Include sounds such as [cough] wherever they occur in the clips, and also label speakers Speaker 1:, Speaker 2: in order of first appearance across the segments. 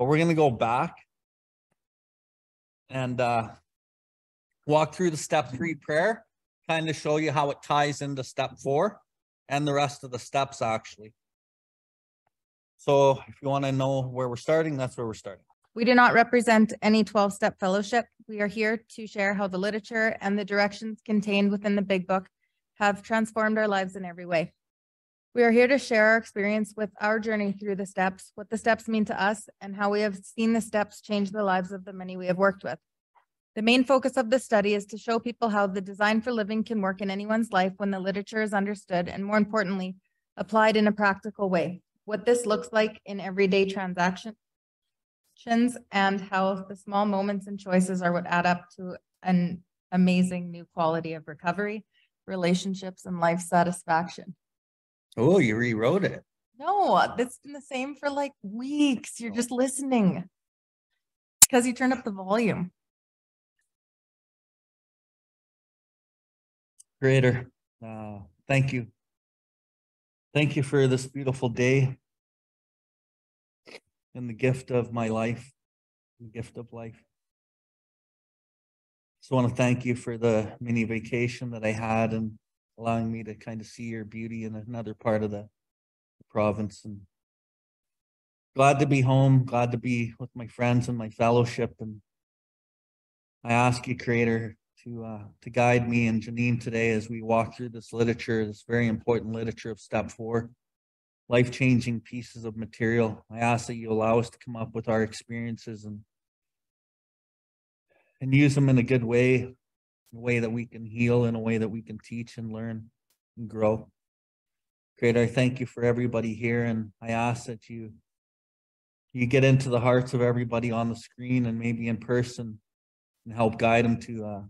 Speaker 1: But we're gonna go back and uh, walk through the step three prayer, kind of show you how it ties into step four and the rest of the steps actually. So if you want to know where we're starting, that's where we're starting.
Speaker 2: We do not represent any twelve-step fellowship. We are here to share how the literature and the directions contained within the big book have transformed our lives in every way. We are here to share our experience with our journey through the steps, what the steps mean to us, and how we have seen the steps change the lives of the many we have worked with. The main focus of this study is to show people how the design for living can work in anyone's life when the literature is understood and more importantly, applied in a practical way. What this looks like in everyday transactions and how the small moments and choices are what add up to an amazing new quality of recovery, relationships, and life satisfaction.
Speaker 1: Oh, you rewrote it.
Speaker 2: No, that's been the same for like weeks. You're just listening. Because you turned up the volume.
Speaker 1: Creator, uh, thank you. Thank you for this beautiful day and the gift of my life, the gift of life. Just want to thank you for the mini vacation that I had and allowing me to kind of see your beauty in another part of the province and glad to be home, glad to be with my friends and my fellowship. And I ask you, Creator, to uh, to guide me and Janine today as we walk through this literature, this very important literature of step four, life-changing pieces of material. I ask that you allow us to come up with our experiences and and use them in a good way, a way that we can heal, in a way that we can teach and learn and grow. Creator, I thank you for everybody here, and I ask that you you get into the hearts of everybody on the screen and maybe in person and help guide them to uh,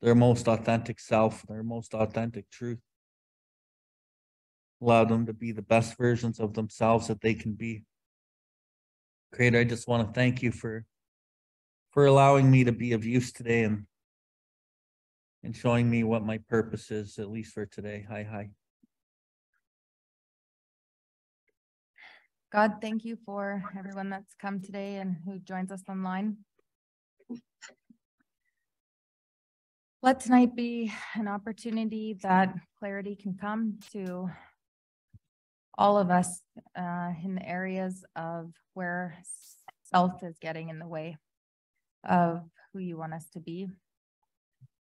Speaker 1: their most authentic self, their most authentic truth. Allow them to be the best versions of themselves that they can be. Creator, I just want to thank you for for allowing me to be of use today and and showing me what my purpose is, at least for today. Hi, hi.
Speaker 2: God, thank you for everyone that's come today and who joins us online. Let tonight be an opportunity that clarity can come to all of us uh, in the areas of where self is getting in the way of who you want us to be,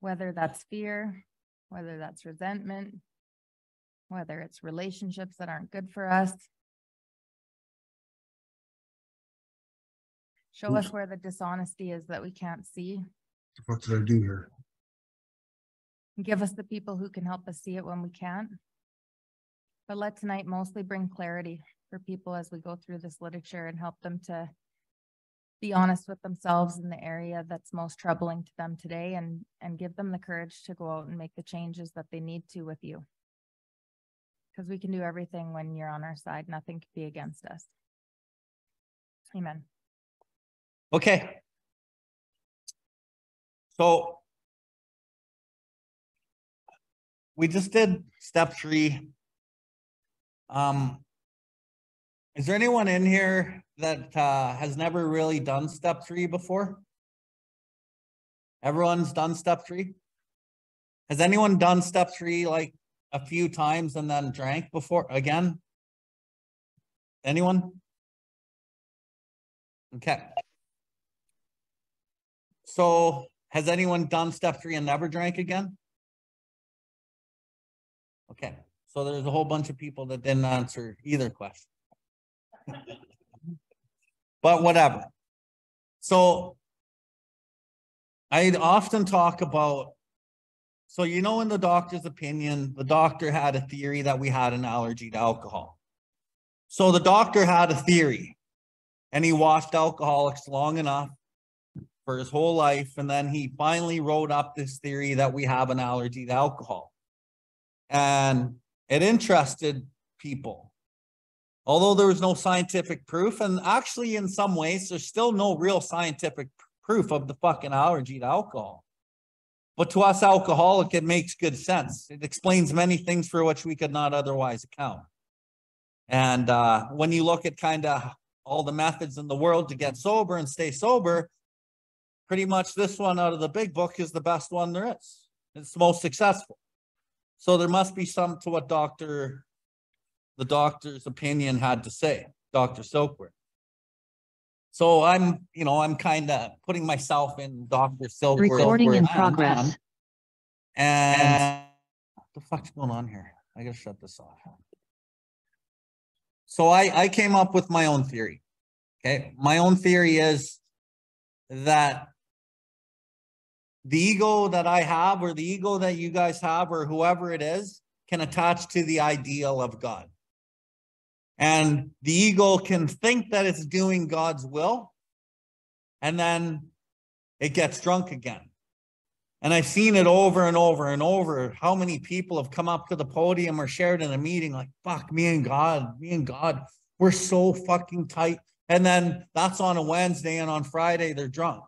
Speaker 2: whether that's fear, whether that's resentment, whether it's relationships that aren't good for us. Show us where the dishonesty is that we can't see.
Speaker 3: What did I do here?
Speaker 2: Give us the people who can help us see it when we can't. But let tonight mostly bring clarity for people as we go through this literature and help them to be honest with themselves in the area that's most troubling to them today and, and give them the courage to go out and make the changes that they need to with you. Because we can do everything when you're on our side. Nothing can be against us. Amen.
Speaker 1: Okay. So we just did step three. Um, is there anyone in here that uh, has never really done step three before? Everyone's done step three? Has anyone done step three like a few times and then drank before again? Anyone? Okay. So has anyone done step three and never drank again? Okay, so there's a whole bunch of people that didn't answer either question. But whatever. So I'd often talk about, so you know, in the doctor's opinion, the doctor had a theory that we had an allergy to alcohol. So the doctor had a theory and he watched alcoholics long enough for his whole life. And then he finally wrote up this theory that we have an allergy to alcohol. And it interested people. Although there was no scientific proof, and actually, in some ways, there's still no real scientific proof of the fucking allergy to alcohol. But to us alcoholic, it makes good sense. It explains many things for which we could not otherwise account. And uh, when you look at kind of all the methods in the world to get sober and stay sober, pretty much this one out of the big book is the best one there is. It's the most successful. So there must be some to what doctor, the doctor's opinion had to say, Dr. Silkworth. So I'm, you know, I'm kind of putting myself in Dr. Silkworth.
Speaker 4: Recording in progress.
Speaker 1: And what the fuck's going on here? I gotta shut this off. So I, I came up with my own theory. Okay, my own theory is that the ego that I have, or the ego that you guys have, or whoever it is, can attach to the ideal of God. And the ego can think that it's doing God's will, and then it gets drunk again. And I've seen it over and over and over. How many people have come up to the podium or shared in a meeting like, fuck, me and God, me and God, we're so fucking tight. And then that's on a Wednesday, and on Friday, they're drunk.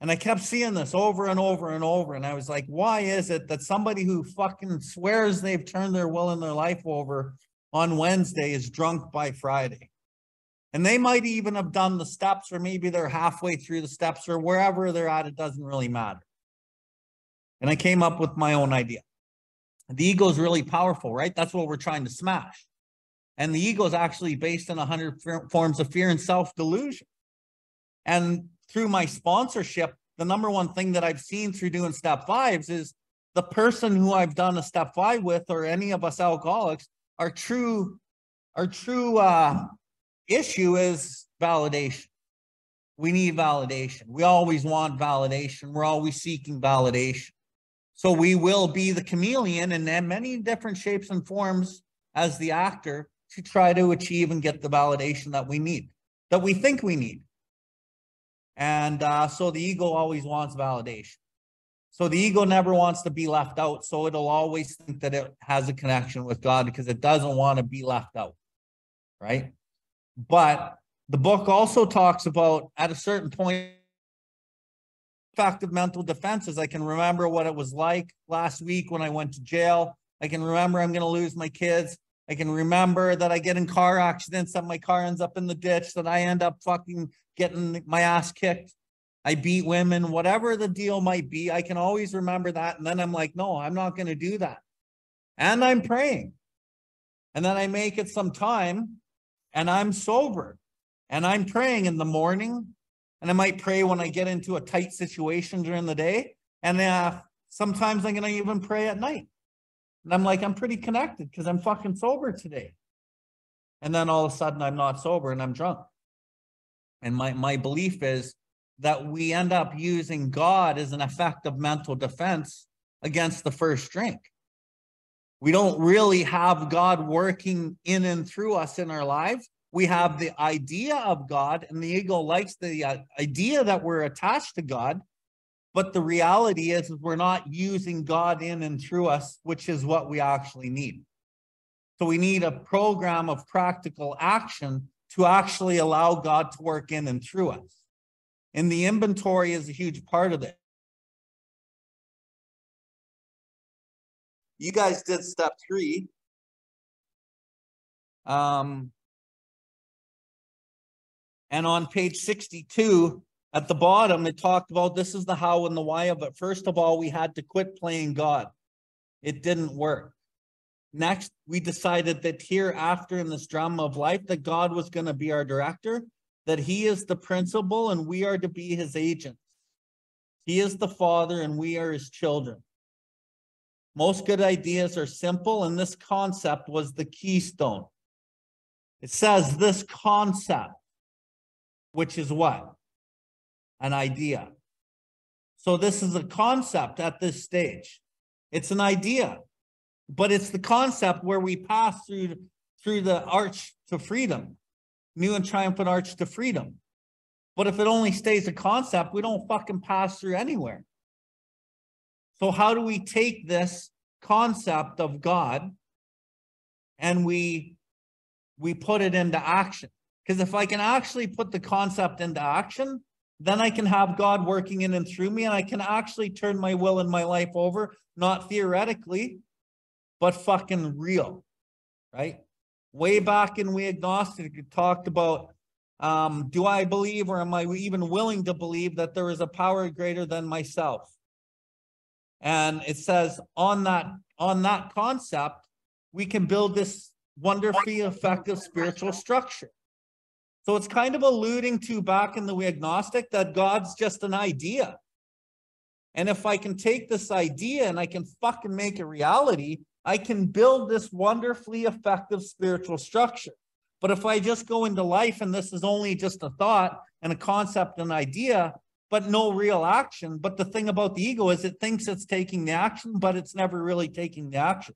Speaker 1: And I kept seeing this over and over and over. And I was like, why is it that somebody who fucking swears they've turned their will and their life over on Wednesday is drunk by Friday? And they might even have done the steps, or maybe they're halfway through the steps, or wherever they're at, it doesn't really matter. And I came up with my own idea. The ego is really powerful, right? That's what we're trying to smash. And the ego is actually based on 100 f- forms of fear and self delusion. And through my sponsorship, the number one thing that I've seen through doing step fives is the person who I've done a step five with, or any of us alcoholics, our true, our true uh, issue is validation. We need validation. We always want validation. We're always seeking validation. So we will be the chameleon in many different shapes and forms as the actor to try to achieve and get the validation that we need, that we think we need. And uh, so the ego always wants validation. So the ego never wants to be left out. So it'll always think that it has a connection with God because it doesn't want to be left out. Right. But the book also talks about at a certain point, effective mental defenses. I can remember what it was like last week when I went to jail. I can remember I'm going to lose my kids. I can remember that I get in car accidents, that my car ends up in the ditch, that I end up fucking getting my ass kicked. I beat women, whatever the deal might be. I can always remember that. And then I'm like, no, I'm not going to do that. And I'm praying. And then I make it some time and I'm sober and I'm praying in the morning. And I might pray when I get into a tight situation during the day. And uh, sometimes I'm going to even pray at night. And I'm like, I'm pretty connected because I'm fucking sober today. And then all of a sudden I'm not sober and I'm drunk. And my, my belief is that we end up using God as an effective mental defense against the first drink. We don't really have God working in and through us in our lives. We have the idea of God, and the ego likes the uh, idea that we're attached to God. But the reality is, is we're not using God in and through us, which is what we actually need. So we need a program of practical action to actually allow God to work in and through us. And the inventory is a huge part of it. You guys did step three. Um, and on page 62, at the bottom, it talked about this is the how and the why of it. First of all, we had to quit playing God. It didn't work. Next, we decided that hereafter in this drama of life, that God was going to be our director, that he is the principal and we are to be his agents. He is the father and we are his children. Most good ideas are simple, and this concept was the keystone. It says this concept, which is what? An idea. So this is a concept at this stage. It's an idea, but it's the concept where we pass through through the arch to freedom, new and triumphant arch to freedom. But if it only stays a concept, we don't fucking pass through anywhere. So how do we take this concept of God and we we put it into action? Because if I can actually put the concept into action, then I can have God working in and through me, and I can actually turn my will and my life over, not theoretically, but fucking real, right? Way back in We Agnostic, talked about, um, do I believe or am I even willing to believe that there is a power greater than myself? And it says on that, on that concept, we can build this wonderfully effective spiritual structure. So it's kind of alluding to back in the We Agnostic that God's just an idea. And if I can take this idea and I can fucking make it reality, I can build this wonderfully effective spiritual structure. But if I just go into life and this is only just a thought and a concept and idea, but no real action. But the thing about the ego is it thinks it's taking the action, but it's never really taking the action.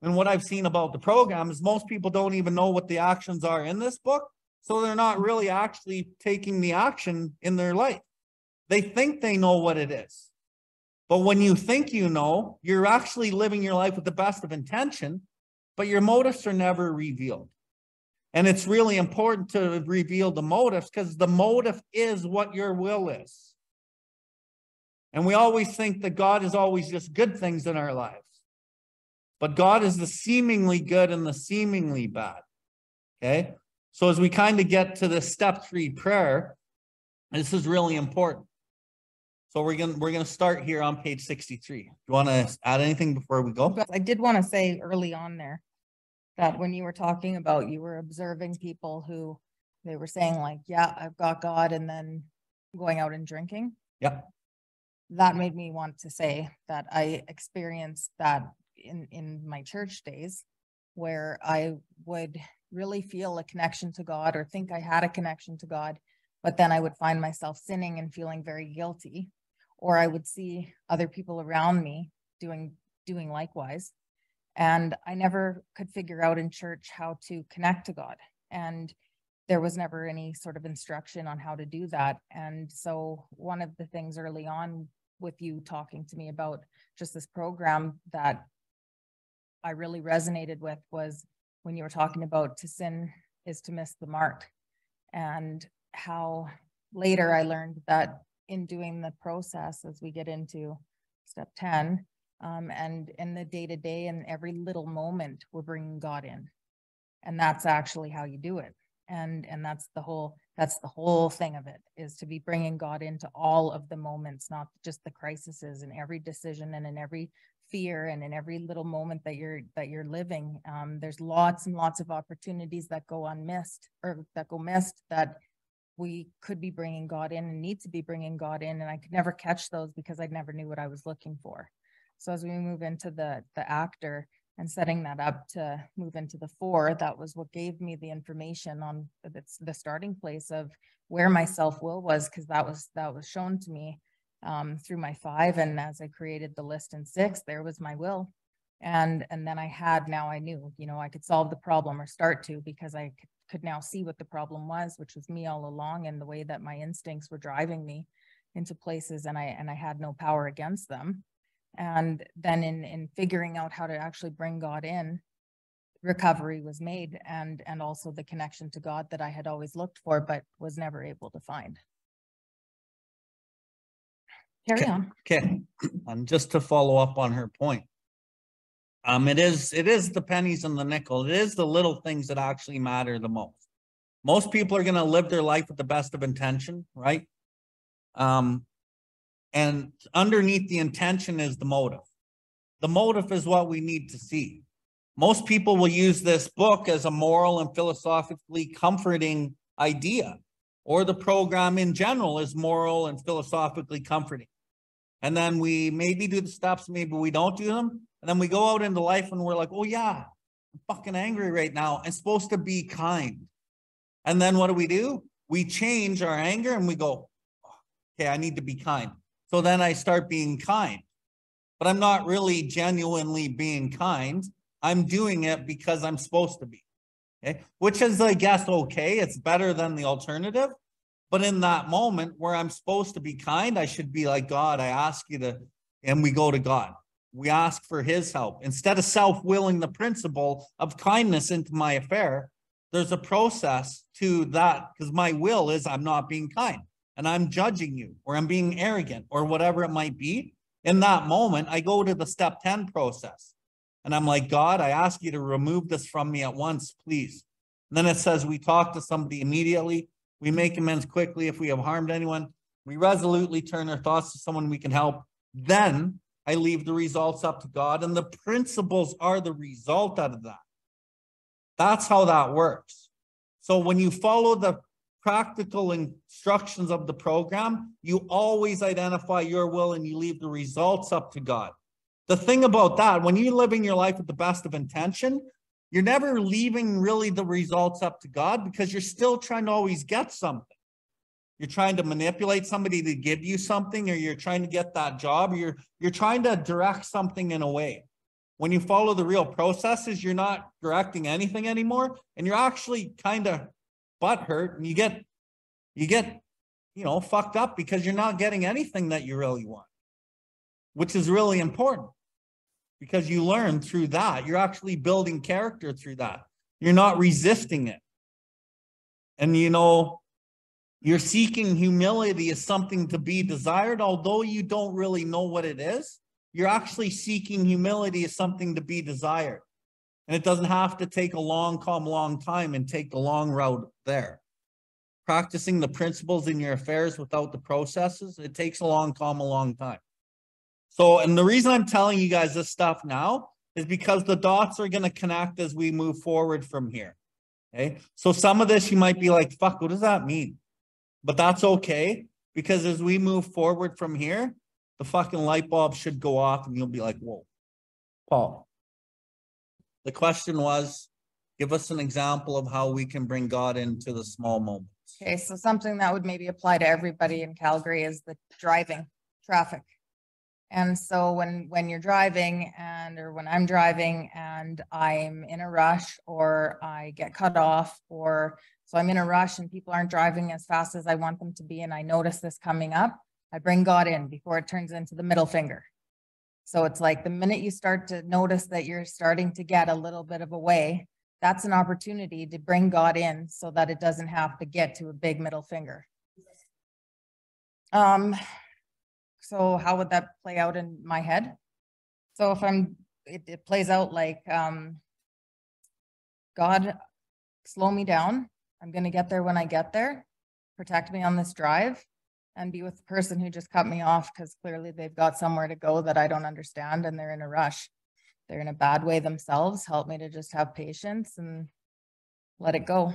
Speaker 1: And what I've seen about the program is most people don't even know what the actions are in this book. So they're not really actually taking the action in their life. They think they know what it is. But when you think you know, you're actually living your life with the best of intention, but your motives are never revealed. And it's really important to reveal the motives because the motive is what your will is. And we always think that God is always just good things in our lives. But God is the seemingly good and the seemingly bad. Okay. So as we kind of get to the step three prayer, this is really important. So we're gonna we're gonna start here on page 63. Do you want to add anything before we go?
Speaker 2: I did want to say early on there that when you were talking about, you were observing people who they were saying like, yeah, I've got God and then going out and drinking.
Speaker 1: Yeah.
Speaker 2: That made me want to say that I experienced that in, in my church days where I would really feel a connection to God or think I had a connection to God, but then I would find myself sinning and feeling very guilty or I would see other people around me doing doing likewise. And I never could figure out in church how to connect to God. And there was never any sort of instruction on how to do that. And so one of the things early on with you talking to me about just this program that I really resonated with was when you were talking about to sin is to miss the mark and how later I learned that in doing the process as we get into step 10 um, and in the day to day and every little moment we're bringing god in. And that's actually how you do it. And and that's the whole that's the whole thing of it is to be bringing god into all of the moments not just the crises and every decision and in every fear and in every little moment that you're that you're living. Um, there's lots and lots of opportunities that go unmissed or that go missed that we could be bringing God in and need to be bringing God in. And I could never catch those because I never knew what I was looking for. So as we move into the, the actor and setting that up to move into the four, that was what gave me the information on it's the starting place of where my self will was, because that was, that was shown to me um, through my five. And as I created the list in six, there was my will. And, and then I had, now I knew, you know, I could solve the problem or start to because I could could now see what the problem was, which was me all along and the way that my instincts were driving me into places and I and I had no power against them. And then in in figuring out how to actually bring God in, recovery was made and and also the connection to God that I had always looked for but was never able to find. Carry
Speaker 1: Okay.
Speaker 2: on.
Speaker 1: Okay, and just to follow up on her point. Um, it is, it is the pennies and the nickel. It is the little things that actually matter the most. Most people are gonna live their life with the best of intention, right? Um, and underneath the intention is the motive. The motive is what we need to see. Most people will use this book as a moral and philosophically comforting idea, or the program in general is moral and philosophically comforting. And then we maybe do the steps, maybe we don't do them. And then we go out into life and we're like, oh yeah, I'm fucking angry right now. I'm supposed to be kind. And then what do we do? We change our anger and we go, okay, I need to be kind. So then I start being kind. But I'm not really genuinely being kind. I'm doing it because I'm supposed to be. Okay. Which is, I guess, okay. It's better than the alternative. But in that moment where I'm supposed to be kind, I should be like, God, I ask you to, and we go to God. We ask for his help. Instead of self-willing the principle of kindness into my affair, there's a process to that because my will is I'm not being kind and I'm judging you or I'm being arrogant or whatever it might be. In that moment, I go to the step 10 process. And I'm like, God, I ask you to remove this from me at once, please. And then it says we talk to somebody immediately. We make amends quickly if we have harmed anyone. We resolutely turn our thoughts to someone we can help. Then I leave the results up to God, and the principles are the result out of that. That's how that works. So when you follow the practical instructions of the program, you always identify your will and you leave the results up to God. The thing about that, when you're living your life with the best of intention, you're never leaving really the results up to God because you're still trying to always get something. You're trying to manipulate somebody to give you something, or you're trying to get that job, or you're you're trying to direct something in a way. When you follow the real processes, you're not directing anything anymore, and you're actually kind of butthurt, and you get you get you know fucked up because you're not getting anything that you really want, which is really important because you learn through that. You're actually building character through that. You're not resisting it. And you know, you're seeking humility as something to be desired, although you don't really know what it is. You're actually seeking humility as something to be desired. And it doesn't have to take a long, calm, long time and take the long route there. Practicing the principles in your affairs without the processes, it takes a long, calm, a long time. So, and the reason I'm telling you guys this stuff now is because the dots are going to connect as we move forward from here. Okay. So some of this you might be like, fuck, what does that mean? But that's okay because as we move forward from here, the fucking light bulb should go off and you'll be like, whoa, Paul. The question was, give us an example of how we can bring God into the small moments.
Speaker 2: Okay, so something that would maybe apply to everybody in Calgary is the driving traffic. And so when when you're driving and or when I'm driving and I'm in a rush or I get cut off or so I'm in a rush and people aren't driving as fast as I want them to be and I notice this coming up, I bring God in before it turns into the middle finger. So it's like the minute you start to notice that you're starting to get a little bit of a way, that's an opportunity to bring God in so that it doesn't have to get to a big middle finger. Um, so how would that play out in my head? So if I'm, it, it plays out like, um, God, slow me down. I'm going to get there when I get there. Protect me on this drive and be with the person who just cut me off because clearly they've got somewhere to go that I don't understand and they're in a rush. They're in a bad way themselves. Help me to just have patience and let it go.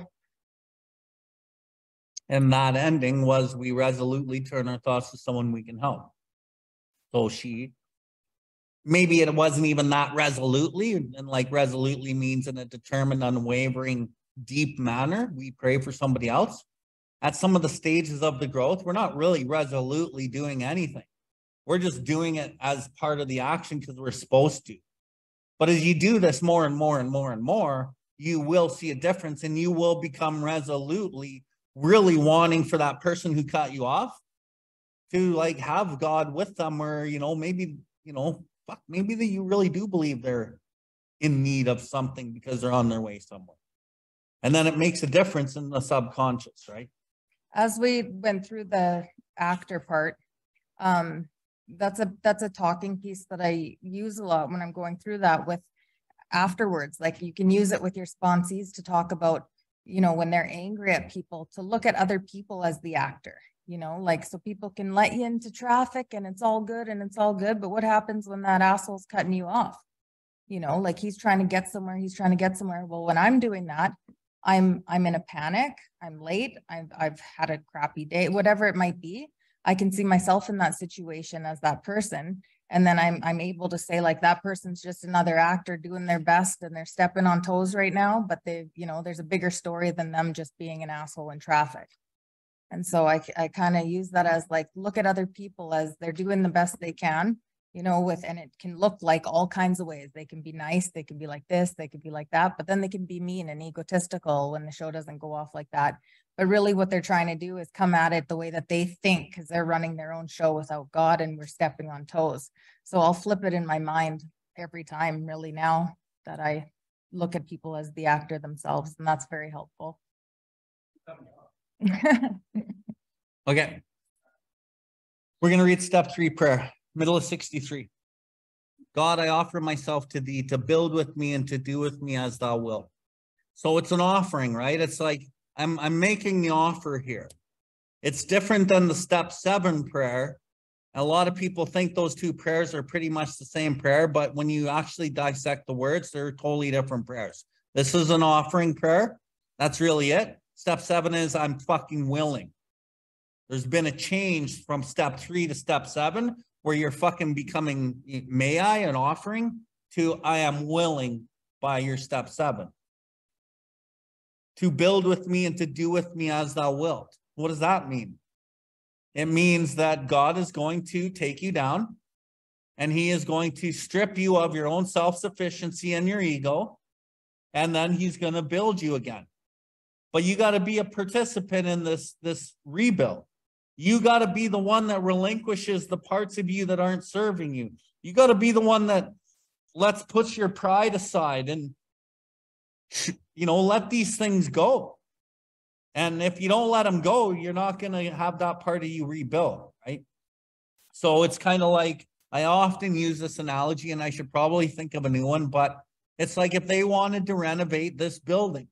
Speaker 1: And that ending was we resolutely turn our thoughts to someone we can help. So she, maybe it wasn't even that resolutely, and like resolutely means in a determined, unwavering, deep manner. We pray for somebody else. At some of the stages of the growth, we're not really resolutely doing anything. We're just doing it as part of the action because we're supposed to. But as you do this more and more and more and more, you will see a difference and you will become resolutely really wanting for that person who cut you off to like have God with them or, you know, maybe, you know, fuck, maybe that you really do believe they're in need of something because they're on their way somewhere. And then it makes a difference in the subconscious, right?
Speaker 2: As we went through the actor part, um, that's a that's a talking piece that I use a lot when I'm going through that with afterwards. Like you can use it with your sponsees to talk about, you know, when they're angry at people, to look at other people as the actor you know, like so people can let you into traffic and it's all good and it's all good. But what happens when that asshole's cutting you off? You know, like he's trying to get somewhere, he's trying to get somewhere. Well, when I'm doing that, I'm I'm in a panic, I'm late, I've I've had a crappy day, whatever it might be. I can see myself in that situation as that person. And then I'm I'm able to say like that person's just another actor doing their best and they're stepping on toes right now, but they, you know, there's a bigger story than them just being an asshole in traffic. And so I, I kind of use that as like, look at other people as they're doing the best they can, you know, with, and it can look like all kinds of ways. They can be nice, they can be like this, they could be like that, but then they can be mean and egotistical when the show doesn't go off like that. But really what they're trying to do is come at it the way that they think because they're running their own show without God and we're stepping on toes. So I'll flip it in my mind every time really now that I look at people as the actor themselves and that's very helpful. [laughs]
Speaker 1: Okay. We're going to read step three prayer, middle of 63. God, I offer myself to thee to build with me and to do with me as thou wilt. So it's an offering, right? It's like I'm I'm making the offer here. It's different than the step seven prayer. A lot of people think those two prayers are pretty much the same prayer, but when you actually dissect the words, they're totally different prayers. This is an offering prayer. That's really it. Step seven is I'm fucking willing. There's been a change from step three to step seven where you're fucking becoming, may I, an offering to I am willing by your step seven. To build with me and to do with me as thou wilt. What does that mean? It means that God is going to take you down and he is going to strip you of your own self sufficiency and your ego. And then he's going to build you again. But you got to be a participant in this, this rebuild. You got to be the one that relinquishes the parts of you that aren't serving you. You got to be the one that let's put your pride aside and, you know, let these things go. And if you don't let them go, you're not going to have that part of you rebuilt, right? So it's kind of like I often use this analogy, and I should probably think of a new one, but it's like if they wanted to renovate this building,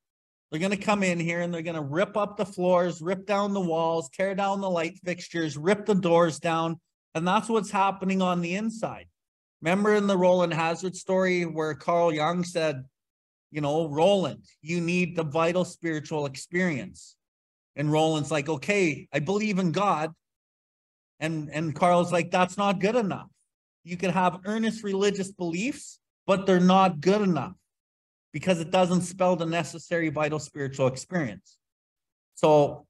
Speaker 1: they're going to come in here and they're going to rip up the floors, rip down the walls, tear down the light fixtures, rip the doors down. And that's what's happening on the inside. Remember in the Rowland Hazard story where Carl Jung said, you know, Rowland, you need the vital spiritual experience. And Rowland's like, okay, I believe in God. And, and Carl's like, that's not good enough. You can have earnest religious beliefs, but they're not good enough because it doesn't spell the necessary vital spiritual experience. So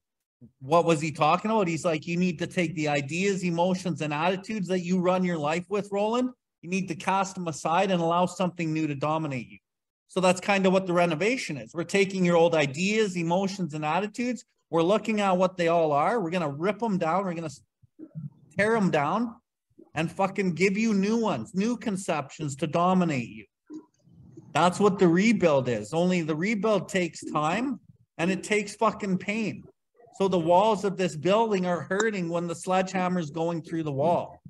Speaker 1: what was he talking about? He's like, you need to take the ideas, emotions, and attitudes that you run your life with, Rowland. You need to cast them aside and allow something new to dominate you. So that's kind of what the renovation is. We're taking your old ideas, emotions, and attitudes. We're looking at what they all are. We're going to rip them down. We're going to tear them down and fucking give you new ones, new conceptions to dominate you. That's what the rebuild is. Only the rebuild takes time and it takes fucking pain. So the walls of this building are hurting when the sledgehammer is going through the wall.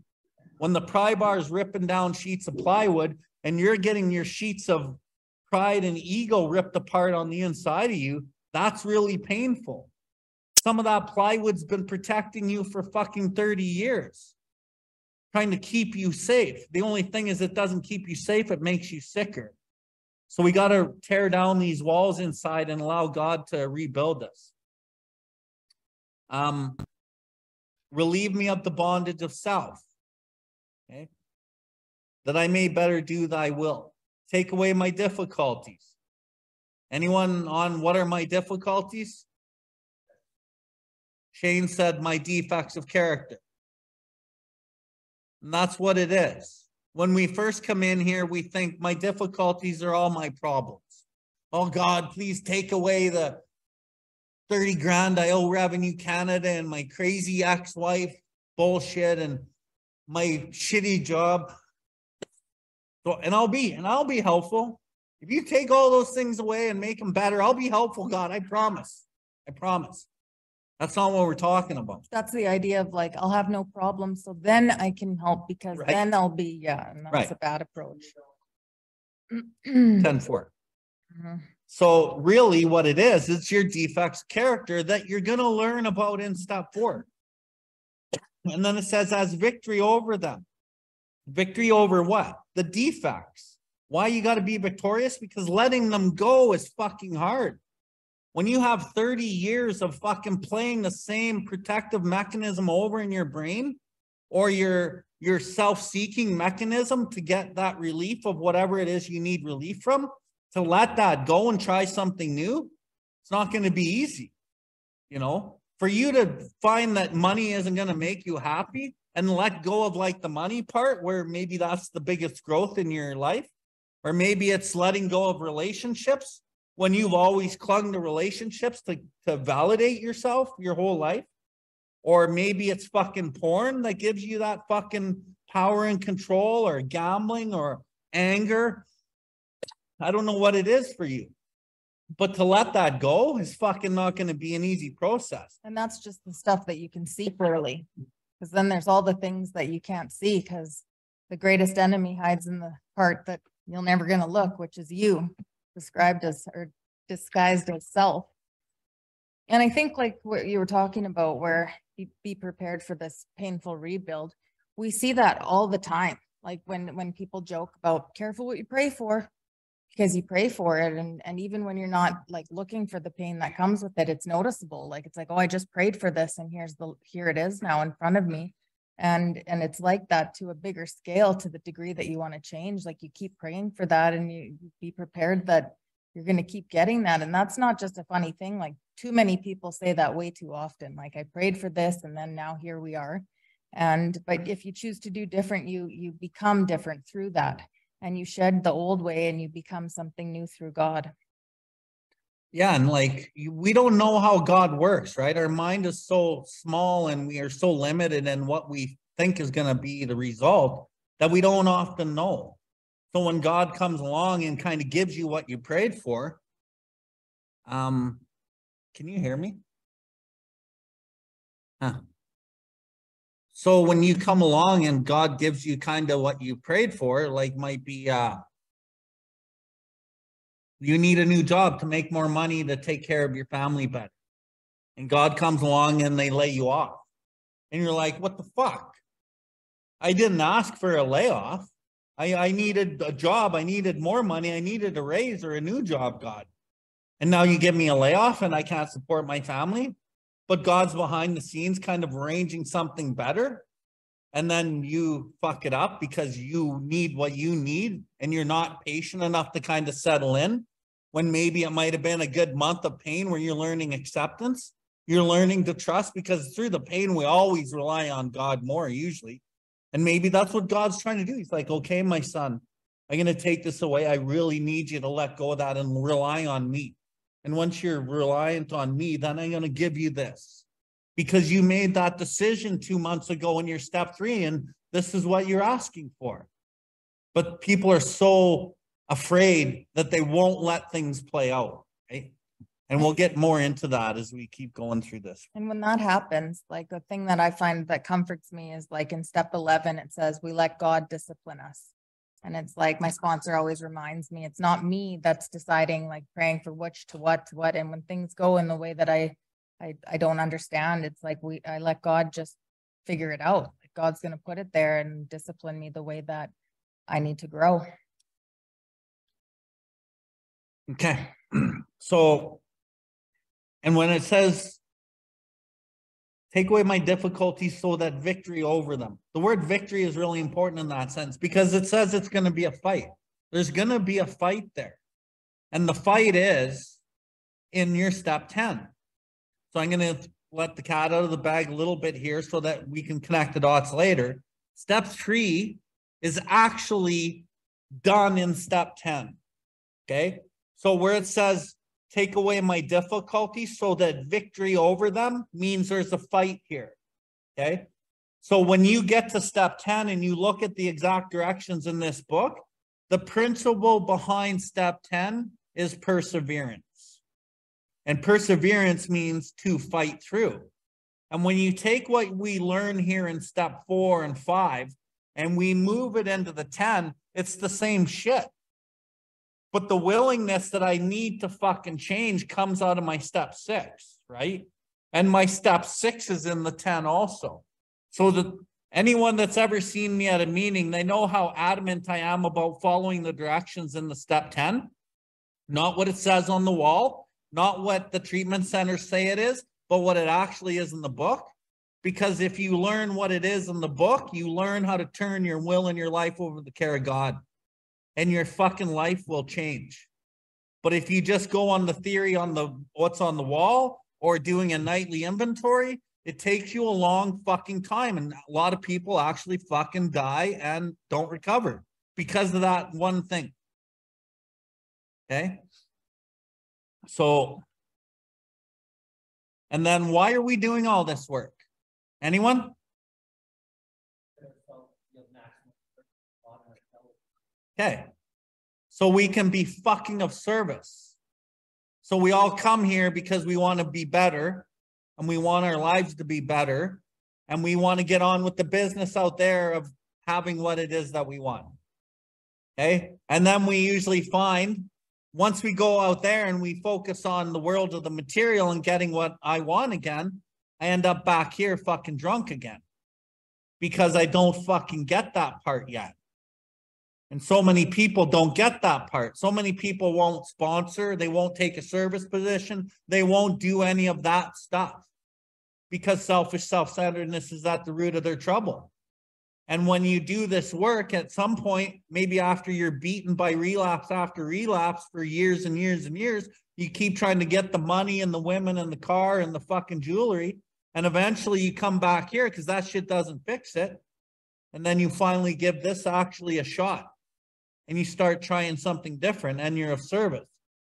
Speaker 1: When the pry bar is ripping down sheets of plywood and you're getting your sheets of pride and ego ripped apart on the inside of you, that's really painful. Some of that plywood's been protecting you for fucking 30 years, trying to keep you safe. The only thing is, it doesn't keep you safe, it makes you sicker. So we got to tear down these walls inside and allow God to rebuild us. Um, relieve me of the bondage of self. Okay. That I may better do thy will. Take away my difficulties. Anyone on what are my difficulties? Shane said my defects of character. And that's what it is. When we first come in here, we think my difficulties are all my problems. Oh God, please take away the 30 grand I owe Revenue Canada and my crazy ex-wife bullshit and my shitty job. So, and I'll be, and I'll be helpful. If you take all those things away and make them better, I'll be helpful, God. I promise. I promise. That's not what we're talking about.
Speaker 2: That's the idea of like, I'll have no problem, so then I can help because
Speaker 1: Right.
Speaker 2: then I'll be, yeah, and that's
Speaker 1: Right.
Speaker 2: a bad approach.
Speaker 1: 10 4.
Speaker 2: Mhm.
Speaker 1: So really what it is, it's your defects of character that you're going to learn about in step four. And then it says as victory over them. Victory over what? The defects. Why you got to be victorious? Because letting them go is fucking hard. When you have 30 years of fucking playing the same protective mechanism over in your brain or your your self-seeking mechanism to get that relief of whatever it is you need relief from, to let that go and try something new, it's not going to be easy. You know, for you to find that money isn't going to make you happy and let go of like the money part where maybe that's the biggest growth in your life, or maybe it's letting go of relationships when you've mm-hmm. always clung to relationships to, to validate yourself your whole life. Or maybe it's fucking porn that gives you that fucking power and control, or gambling, or anger. I don't know what it is for you. But to let that go is fucking not going to be an easy process.
Speaker 2: And that's just the stuff that you can see clearly. Cause then there's all the things that you can't see, cause the greatest enemy hides in the part that you're never gonna look, which is you, described as, or disguised as self. And I think like what you were talking about, where be, be prepared for this painful rebuild. We see that all the time, like when, when people joke about careful what you pray for. Because you pray for it and, and even when you're not like looking for the pain that comes with it, it's noticeable. Like, it's like, oh, I just prayed for this and here's the, here it is now in front of me. And, and it's like that to a bigger scale to the degree that you want to change, like you keep praying for that and you you be prepared that you're gonna keep getting that. And that's not just a funny thing, like too many people say that way too often, like I prayed for this and then now here we are. And, but if you choose to do different, you, you become different through that. And you shed the old way and you become something new through God.
Speaker 1: Yeah, and like we don't know how God works, right? Our mind is so small and we are so limited in what we think is gonna be the result that we don't often know. So when God comes along and kind of gives you what you prayed for, um, can you hear me? Huh. So when you come along and God gives you kind of what you prayed for, like might be uh you need a new job to make more money to take care of your family better. And God comes along and they lay you off. And you're like, what the fuck? I didn't ask for a layoff. I, I needed a job. I needed more money. I needed a raise or a new job, God. And now you give me a layoff and I can't support my family. But God's behind the scenes kind of arranging something better. And then you fuck it up because you need what you need and you're not patient enough to kind of settle in when maybe it might have been a good month of pain where you're learning acceptance. You're learning to trust because through the pain, we always rely on God more usually. And maybe that's what God's trying to do. He's like, okay, my son, I'm going to take this away. I really need you to let go of that and rely on me. And once you're reliant on me, then I'm going to give you this because you made that decision two months ago in your step three, and this is what you're asking for. But people are so afraid that they won't let things play out, right? And we'll get more into that as we keep going through this.
Speaker 2: And when that happens, like the thing that I find that comforts me is like in step eleven, it says, we let God discipline us. And it's like my sponsor always reminds me, it's not me that's deciding, like praying for which to what to what. And when things go in the way that I, I, I don't understand, it's like we, I let God just figure it out. God's gonna put it there and discipline me the way that I need to grow.
Speaker 1: Okay, [clears throat] so, and when it says, take away my difficulties so that victory over them, the word victory is really important in that sense because it says it's going to be a fight. There's going to be a fight there. And the fight is in your step 10. So I'm going to let the cat out of the bag a little bit here so that we can connect the dots later. Step three is actually done in step 10. Okay. So where it says, take away my difficulty so that victory over them means there's a fight here. Okay. So when you get to step 10 and you look at the exact directions in this book, the principle behind step 10 is perseverance. And perseverance means to fight through. And when you take what we learn here in step four and five and we move it into the 10, it's the same shit. But the willingness that I need to fucking change comes out of my step six, right? And my step six is in the 10 also. So that anyone that's ever seen me at a meeting, they know how adamant I am about following the directions in the step 10. Not what it says on the wall, not what the treatment centers say it is, but what it actually is in the book. Because if you learn what it is in the book, you learn how to turn your will and your life over to the care of God and your fucking life will change. But if you just go on the theory on the what's on the wall or doing a nightly inventory, it takes you a long fucking time. And a lot of people actually fucking die and don't recover because of that one thing. Okay. So, and then why are we doing all this work? Anyone? Okay. So we can be fucking of service. So we all come here because we want to be better and we want our lives to be better and we want to get on with the business out there of having what it is that we want. Okay, and then we usually find once we go out there and we focus on the world of the material and getting what I want again, I end up back here fucking drunk again because I don't fucking get that part yet. And so many people don't get that part. So many people won't sponsor, they won't take a service position, they won't do any of that stuff because selfish self centeredness is at the root of their trouble. And when you do this work at some point, maybe after you're beaten by relapse after relapse for years and years and years, you keep trying to get the money and the women and the car and the fucking jewelry. And eventually you come back here because that shit doesn't fix it. And then you finally give this actually a shot and you start trying something different and you're of service.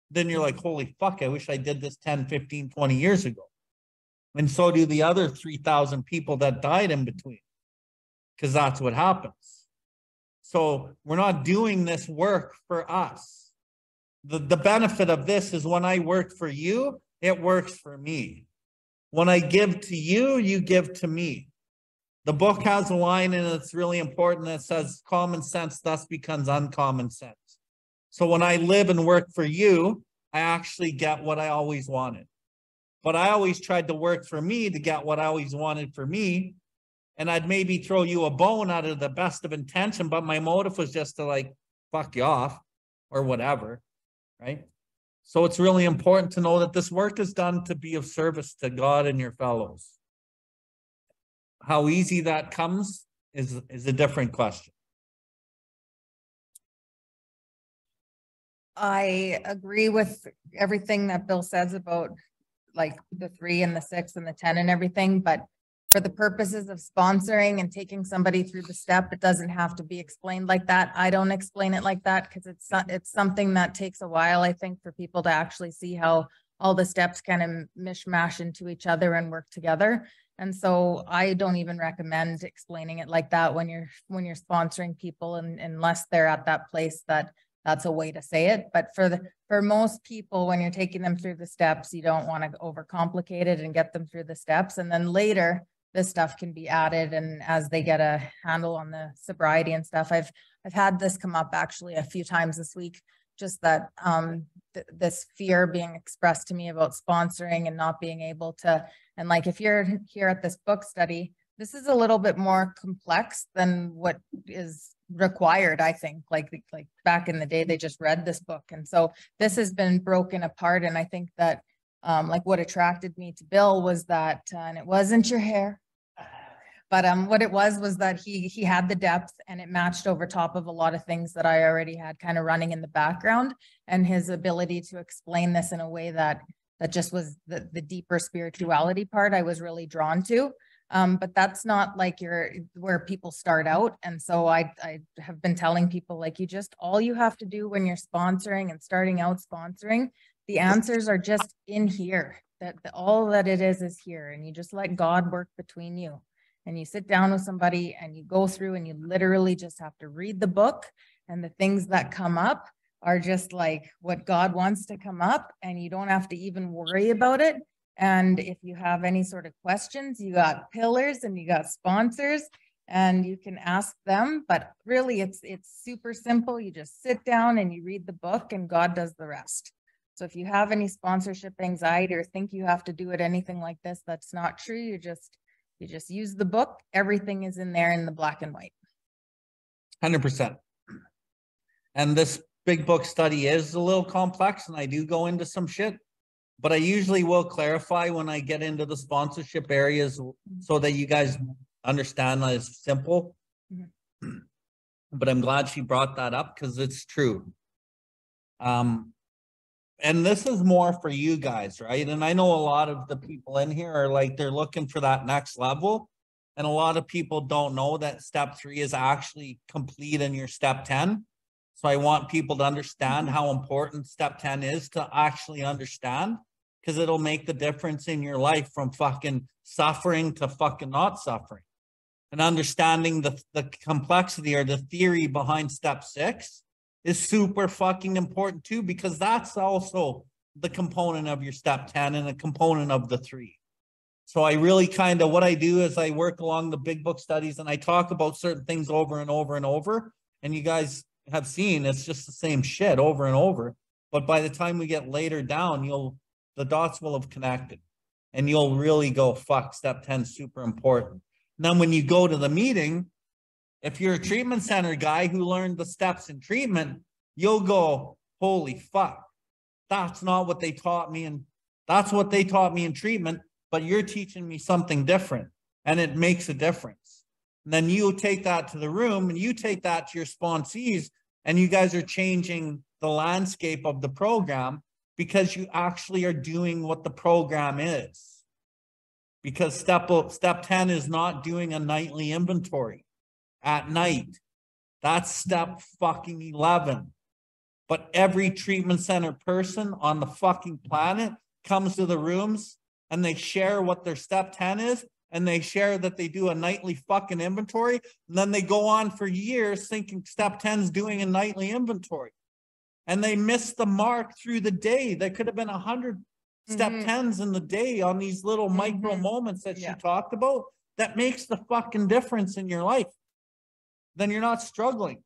Speaker 1: Then you're like, holy fuck, I wish I did this 10, 15, 20 years ago. And so do the other 3,000 people that died in between because that's what happens. So we're not doing this work for us. The, the benefit of this is when I work for you, it works for me. When I give to you, you give to me. The book has a line and it's really important that says common sense thus becomes uncommon sense. So when I live and work for you, I actually get what I always wanted. But I always tried to work for me to get what I always wanted for me and I'd maybe throw you a bone out of the best of intention, but my motive was just to like fuck you off or whatever, right? So it's really important to know that this work is done to be of service to God and your fellows. How easy that comes is, is a different question.
Speaker 2: I agree with everything that Bill says about like the three and the six and the ten and everything, but for the purposes of sponsoring and taking somebody through the step, it doesn't have to be explained like that. I don't explain it like that because it's, it's something that takes a while, I think, for people to actually see how all the steps kind of mishmash into each other and work together. And so I don't even recommend explaining it like that when you're, when you're sponsoring people and unless they're at that place that that's a way to say it. But for the, for most people, when you're taking them through the steps, you don't want to overcomplicate it and get them through the steps. And then later, this stuff can be added and as they get a handle on the sobriety and stuff. I've I've had this come up actually a few times this week, just that um th this fear being expressed to me about sponsoring and not being able to and like if you're here at this book study, this is a little bit more complex than what is required i think like like back in the day they just read this book and so this has been broken apart and i think that um, like what attracted me to Bill was that, uh, and it wasn't your hair, but um, what it was was that he he had the depth and it matched over top of a lot of things that I already had kind of running in the background, and his ability to explain this in a way that that just was the the deeper spirituality part I was really drawn to. Um, but that's not like your where people start out. And so I I have been telling people like you just all you have to do when you're sponsoring and starting out sponsoring the answers are just in here that the, all that it is is here and you just let god work between you. And you sit down with somebody and you go through and you literally just have to read the book and the things that come up are just like what god wants to come up and you don't have to even worry about it. And if you have any sort of questions you got pillars and you got sponsors and you can ask them. But really it's it's super simple. You just sit down and you read the book and god does the rest so if you have any sponsorship anxiety or think you have to do it anything like this, that's not true. You just you just use the book. Everything is in there in the black and white.
Speaker 1: Hundred percent. And this big book study is a little complex and I do go into some shit. But I usually will clarify when I get into the sponsorship areas so that you guys understand that it's simple.
Speaker 2: Mhm.
Speaker 1: But I'm glad she brought that up because it's true. Um, and this is more for you guys, right? And I know a lot of the people in here are like, they're looking for that next level. And a lot of people don't know that step three is actually complete in your step 10. So I want people to understand mm-hmm. how important step 10 is to actually understand because it'll make the difference in your life from fucking suffering to fucking not suffering. And understanding the, the complexity or the theory behind step six is super fucking important too, because that's also the component of your step 10 and a component of the three. So I really kind of, what I do is I work along the big book studies and I talk about certain things over and over and over. And you guys have seen it's just the same shit over and over. But by the time we get later down, you'll, the dots will have connected and you'll really go, fuck, step 10 super important. And then when you go to the meeting, if you're a treatment center guy who learned the steps in treatment, you'll go, holy fuck, that's not what they taught me. And that's what they taught me in treatment, but you're teaching me something different and it makes a difference. And then you take that to the room and you take that to your sponsees and you guys are changing the landscape of the program because you actually are doing what the program is. Because step, step 10 is not doing a nightly inventory at night. That's step fucking 11. But every treatment center person on the fucking planet comes to the rooms and they share what their step 10 is and they share that they do a nightly fucking inventory. And then they go on for years thinking step 10 is doing a nightly inventory. And they miss the mark through the day. There could have been a hundred step
Speaker 2: Mhm.
Speaker 1: 10s in the day on these little micro
Speaker 2: Mhm.
Speaker 1: moments that
Speaker 2: Yeah.
Speaker 1: she talked about that makes the fucking difference in your life. Then you're not struggling.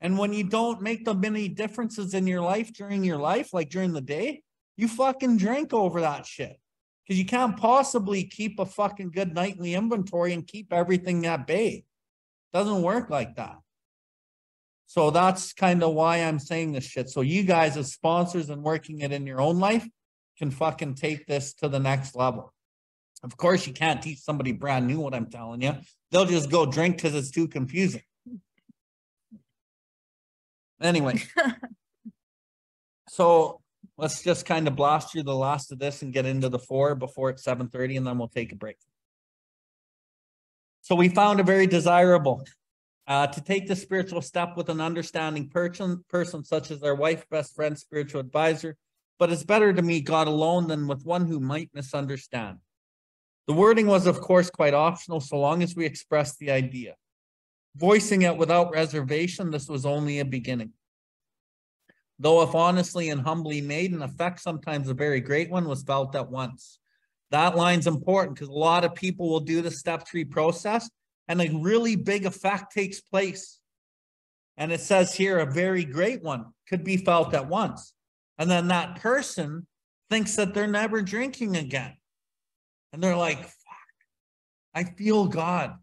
Speaker 1: And when you don't make the many differences in your life during your life, like during the day, you fucking drink over that shit. Because you can't possibly keep a fucking good nightly inventory and keep everything at bay. Doesn't work like that. So that's kind of why I'm saying this shit. So you guys as sponsors and working it in your own life can fucking take this to the next level. Of course, you can't teach somebody brand new what I'm telling you. They'll just go drink because it's too confusing. Anyway. [laughs] So let's just kind of blast through the last of this and get into the four before it's seven thirty and then we'll take a break. So we found a very desirable uh, to take the spiritual step with an understanding person, person such as their wife, best friend, spiritual advisor. But it's better to meet God alone than with one who might misunderstand. The wording was, of course, quite optional so long as we expressed the idea. Voicing it without reservation, this was only a beginning. Though if honestly and humbly made, an effect, sometimes a very great one, was felt at once. That line's important because a lot of people will do the step three process and a really big effect takes place. And it says here, a very great one could be felt at once. And then that person thinks that they're never drinking again. And they're like, fuck, I feel God.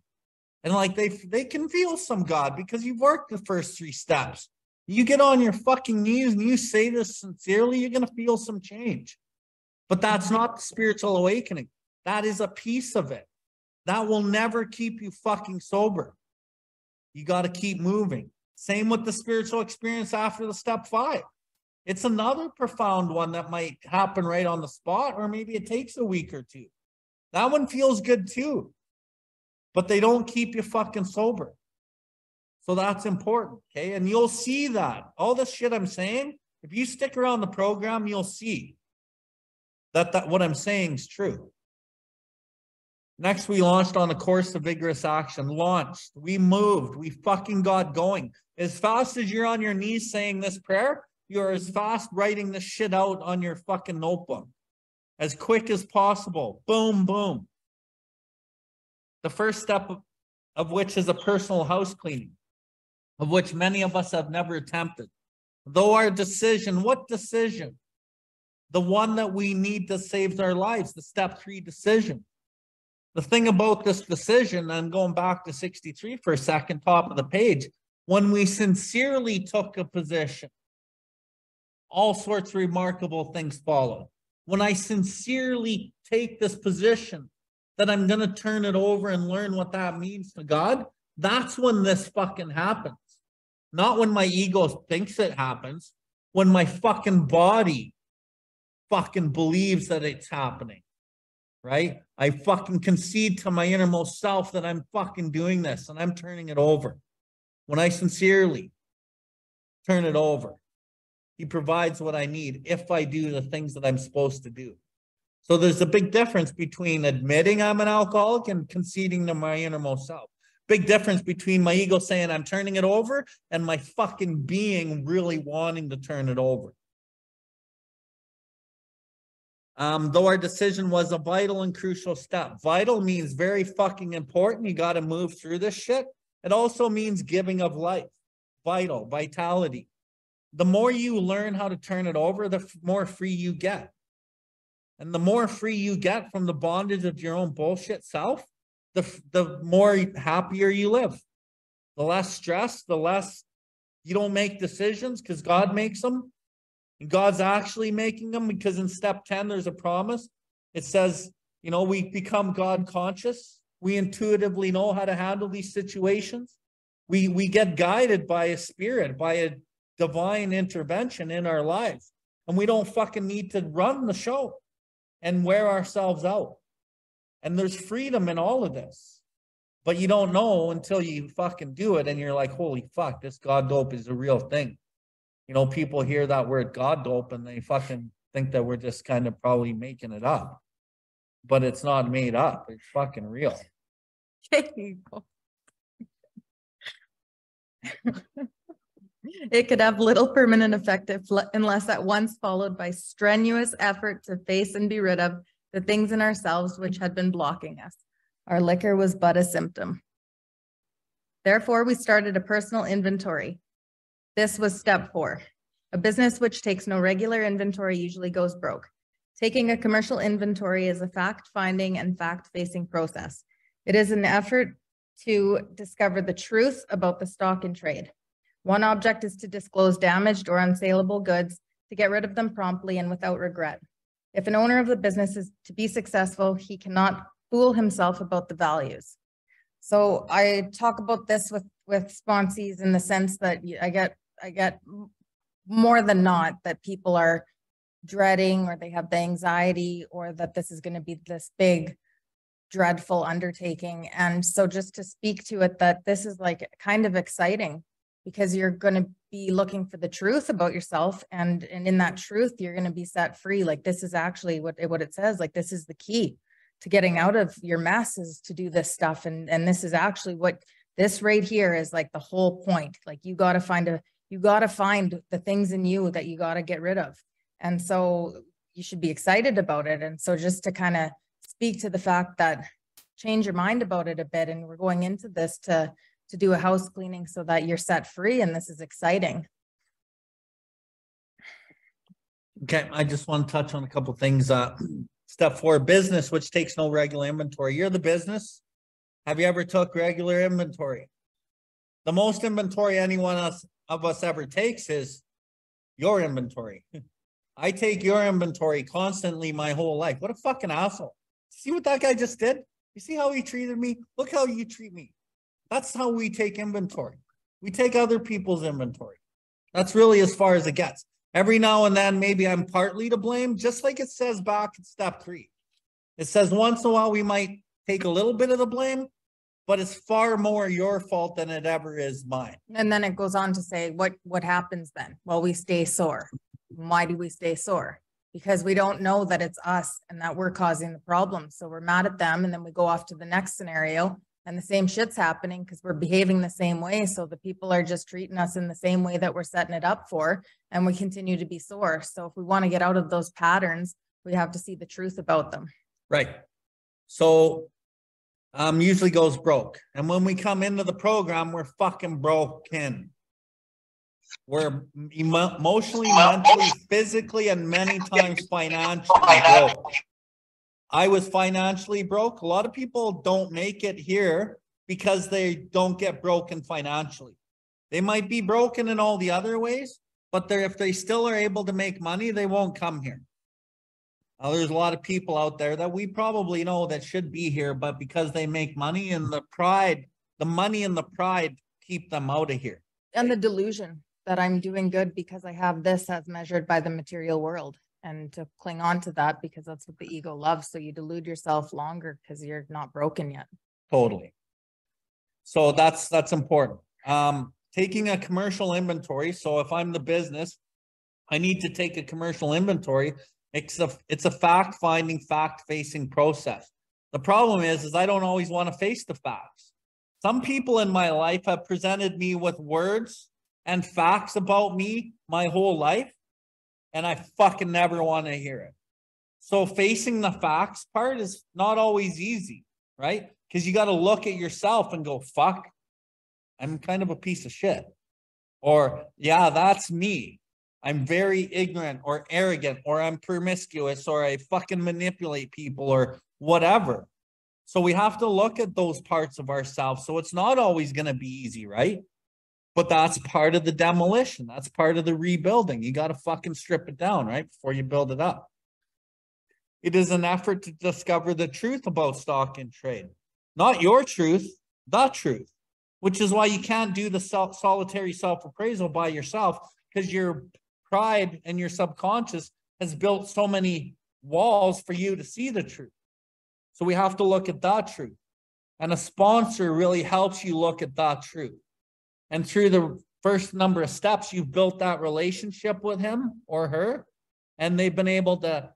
Speaker 1: And like they they can feel some God because you've worked the first three steps. You get on your fucking knees and you say this sincerely, you're gonna feel some change. But that's not the spiritual awakening. That is a piece of it. That will never keep you fucking sober. You got to keep moving. Same with the spiritual experience after the step five. It's another profound one that might happen right on the spot, or maybe it takes a week or two. That one feels good too, but they don't keep you fucking sober. So that's important. Okay. And you'll see that all this shit I'm saying, if you stick around the program, you'll see that, that what I'm saying is true. Next, we launched on a course of vigorous action. Launched. We moved. We fucking got going. As fast as you're on your knees saying this prayer, you're as fast writing this shit out on your fucking notebook. As quick as possible. Boom, boom. The first step of, which is a personal house cleaning, of which many of us have never attempted. Though our decision, what decision? The one that we need to save our lives, the step three decision. The thing about this decision, and going back to 63 for a second, top of the page, when we sincerely took a position, all sorts of remarkable things follow. When I sincerely take this position that I'm going to turn it over and learn what that means to God, that's when this fucking happens. Not when my ego thinks it happens, when my fucking body fucking believes that it's happening right? I fucking concede to my innermost self that I'm fucking doing this and I'm turning it over. When I sincerely turn it over, he provides what I need if I do the things that I'm supposed to do. So there's a big difference between admitting I'm an alcoholic and conceding to my innermost self. Big difference between my ego saying I'm turning it over and my fucking being really wanting to turn it over. Um, though our decision was a vital and crucial step. Vital means very fucking important. You gotta move through this shit. It also means giving of life, vital, vitality. The more you learn how to turn it over, the f- more free you get. And the more free you get from the bondage of your own bullshit self, the, f- the more happier you live. The less stress, the less you don't make decisions because God makes them. And God's actually making them because in step 10, there's a promise. It says, you know, we become God conscious. We intuitively know how to handle these situations. We, we get guided by a spirit, by a divine intervention in our lives. And we don't fucking need to run the show and wear ourselves out. And there's freedom in all of this. But you don't know until you fucking do it and you're like, holy fuck, this God dope is a real thing. You know, people hear that word God dope and they fucking think that we're just kind of probably making it up. But it's not made up, it's fucking real. [laughs] [laughs]
Speaker 2: It could have little permanent effect if unless at once followed by strenuous effort to face and be rid of the things in ourselves which had been blocking us. Our liquor was but a symptom. Therefore, we started a personal inventory. This was step four. A business which takes no regular inventory usually goes broke. Taking a commercial inventory is a fact-finding and fact-facing process. It is an effort to discover the truth about the stock in trade. One object is to disclose damaged or unsaleable goods, to get rid of them promptly and without regret. If an owner of the business is to be successful, he cannot fool himself about the values. So I talk about this with, with sponsees in the sense that I get, I get more than not that people are dreading or they have the anxiety or that this is going to be this big dreadful undertaking. And so just to speak to it, that this is like kind of exciting because you're going to be looking for the truth about yourself and and in that truth you're going to be set free. Like this is actually what it- what it says like this is the key to getting out of your mess is to do this stuff and and this is actually what this right here is like the whole point. Like you got to find a you got to find the things in you that you got to get rid of. And so you should be excited about it. And so just to kind of speak to the fact that change your mind about it a bit and we're going into this to to do a house cleaning so that you're set free and this is exciting.
Speaker 1: Okay, I just want to touch on a couple things. Uh, step four, business, which takes no regular inventory. You're the business. Have you ever took regular inventory? The most inventory anyone else of us ever takes is your inventory. [laughs] I take your inventory constantly my whole life. What a fucking asshole. See what that guy just did? You see how he treated me? Look how you treat me. That's how we take inventory. We take other people's inventory. That's really as far as it gets. Every now and then, maybe I'm partly to blame, just like it says back in step three. It says once in a while we might take a little bit of the blame, but it's far more your fault than it ever is mine.
Speaker 2: And then it goes on to say, what, what happens then? Well, we stay sore. Why do we stay sore? Because we don't know that it's us and that we're causing the problem. So we're mad at them and then we go off to the next scenario and the same shit's happening because we're behaving the same way. So the people are just treating us in the same way that we're setting it up for and we continue to be sore. So if we want to get out of those patterns, we have to see the truth about them.
Speaker 1: Right. So um usually goes broke. And when we come into the program, we're fucking broken. We're emo- emotionally, mentally, physically, and many times financially broke. I was financially broke. A lot of people don't make it here because they don't get broken financially. They might be broken in all the other ways, but if they still are able to make money, they won't come here. Uh, there's a lot of people out there that we probably know that should be here, but because they make money and the pride, the money and the pride keep them out of here.
Speaker 2: And the delusion that I'm doing good because I have this as measured by the material world. And to cling on to that because that's what the ego loves. So you delude yourself longer because you're not broken yet.
Speaker 1: Totally. So that's, that's important. Um, taking a commercial inventory. So if I'm the business, I need to take a commercial inventory. It's a, it's a fact finding, fact facing process. The problem is, is I don't always want to face the facts. Some people in my life have presented me with words and facts about me my whole life, and I fucking never want to hear it. So facing the facts part is not always easy, right? Because you got to look at yourself and go, fuck, I'm kind of a piece of shit. Or, yeah, that's me. I'm very ignorant or arrogant or I'm promiscuous or I fucking manipulate people or whatever. So we have to look at those parts of ourselves. So it's not always going to be easy, right? But that's part of the demolition. That's part of the rebuilding. You got to fucking strip it down, right? Before you build it up. It is an effort to discover the truth about stock and trade, not your truth, the truth, which is why you can't do the self, solitary self appraisal by yourself because your pride and your subconscious has built so many walls for you to see the truth. So we have to look at that truth. And a sponsor really helps you look at that truth. And through the first number of steps, you've built that relationship with him or her, and they've been able to,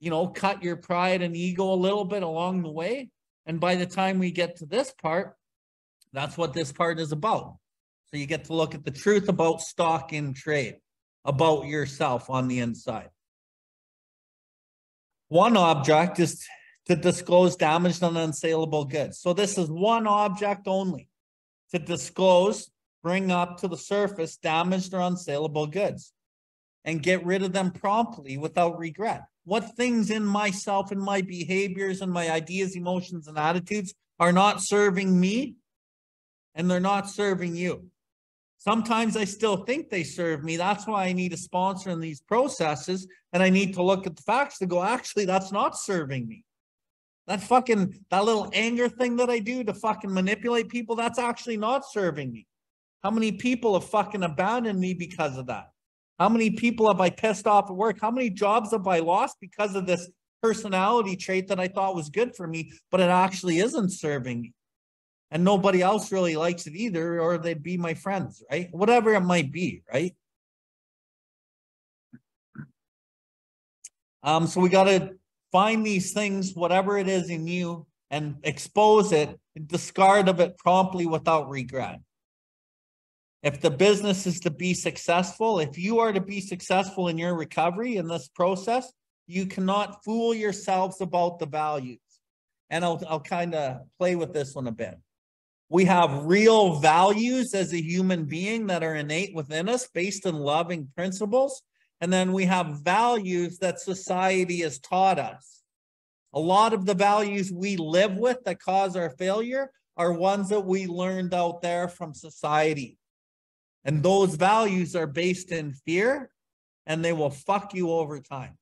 Speaker 1: you know, cut your pride and ego a little bit along the way. And by the time we get to this part, that's what this part is about. So you get to look at the truth about stock in trade, about yourself on the inside. One object is to disclose damaged and unsaleable goods. So this is one object only to disclose bring up to the surface damaged or unsaleable goods and get rid of them promptly without regret. What things in myself and my behaviors and my ideas, emotions, and attitudes are not serving me and they're not serving you. Sometimes I still think they serve me. That's why I need a sponsor in these processes. And I need to look at the facts to go, actually, that's not serving me. That fucking, that little anger thing that I do to fucking manipulate people, that's actually not serving me. How many people have fucking abandoned me because of that? How many people have I pissed off at work? How many jobs have I lost because of this personality trait that I thought was good for me, but it actually isn't serving me? And nobody else really likes it either, or they'd be my friends, right? Whatever it might be, right? Um, so we got to find these things, whatever it is in you, and expose it, discard of it promptly without regret. If the business is to be successful, if you are to be successful in your recovery in this process, you cannot fool yourselves about the values. And I'll, I'll kind of play with this one a bit. We have real values as a human being that are innate within us based on loving principles. And then we have values that society has taught us. A lot of the values we live with that cause our failure are ones that we learned out there from society. And those values are based in fear and they will fuck you over time.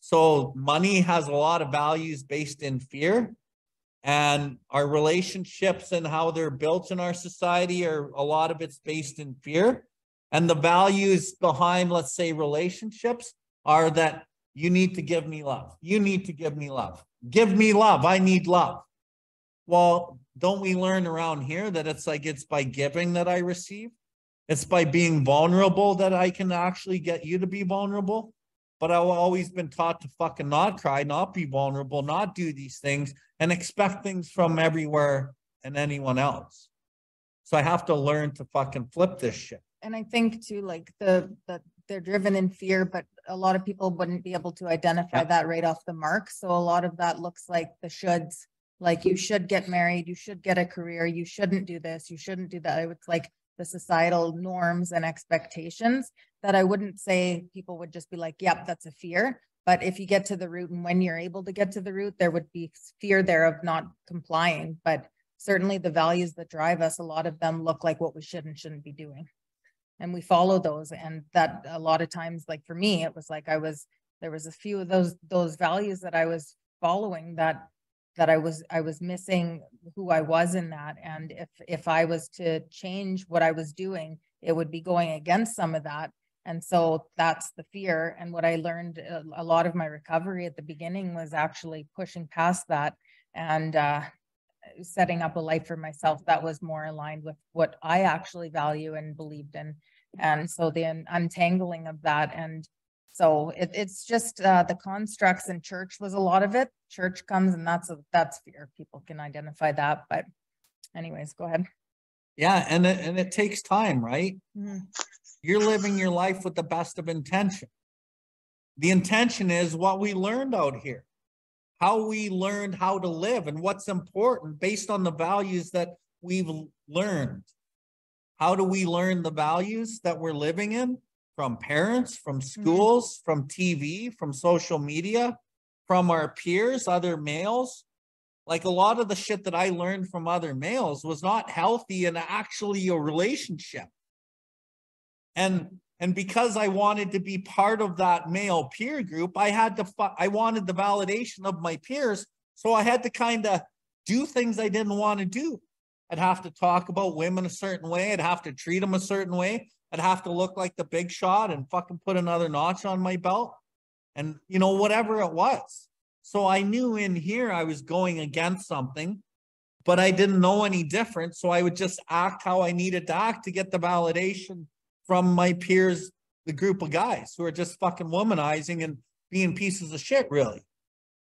Speaker 1: So money has a lot of values based in fear and our relationships and how they're built in our society are a lot of it's based in fear. And the values behind, let's say, relationships are that you need to give me love. You need to give me love. Give me love. I need love. Well, don't we learn around here that it's like it's by giving that I receive? It's by being vulnerable that I can actually get you to be vulnerable. But I've always been taught to fucking not cry, not be vulnerable, not do these things, and expect things from everywhere and anyone else. So I have to learn to fucking flip this shit.
Speaker 2: And I think too, like the, the, they're driven in fear, but a lot of people wouldn't be able to identify
Speaker 1: Yeah.
Speaker 2: that right off the mark. So a lot of that looks like the shoulds. Like you should get married, you should get a career, you shouldn't do this, you shouldn't do that. It's like the societal norms and expectations that I wouldn't say people would just be like, yep, that's a fear. But if you get to the root and when you're able to get to the root, there would be fear there of not complying. But certainly the values that drive us, a lot of them look like what we should and shouldn't be doing. And we follow those. And that a lot of times, like for me, it was like I was, there was a few of those, those values that I was following that that I was, I was missing who I was in that. And if, if I was to change what I was doing, it would be going against some of that. And so that's the fear. And what I learned a, a lot of my recovery at the beginning was actually pushing past that and, uh, setting up a life for myself that was more aligned with what I actually value and believed in. And so the untangling of that and so it, it's just, uh, the constructs in church was a lot of it. Church comes and that's, a that's fear. People can identify that, but anyways, go ahead.
Speaker 1: Yeah, and it, and it takes time, right?
Speaker 2: Mhm.
Speaker 1: You're living your life with the best of intention. The intention is what we learned out here. How we learned how to live and what's important based on the values that we've learned. How do we learn the values that we're living in? From parents, from mm-hmm. schools, from TV, from social media, from our peers, other males. Like a lot of the shit that I learned from other males was not healthy and actually a relationship. And and because I wanted to be part of that male peer group, I had to I wanted the validation of my peers, so I had to kind of do things I didn't want to do. I'd have to talk about women a certain way, I'd have to treat them a certain way, I'd have to look like the big shot and fucking put another notch on my belt. And you know whatever it was. So I knew in here I was going against something, but I didn't know any different, so I would just act how I needed to act to get the validation from my peers, the group of guys who are just fucking womanizing and being pieces of shit, really.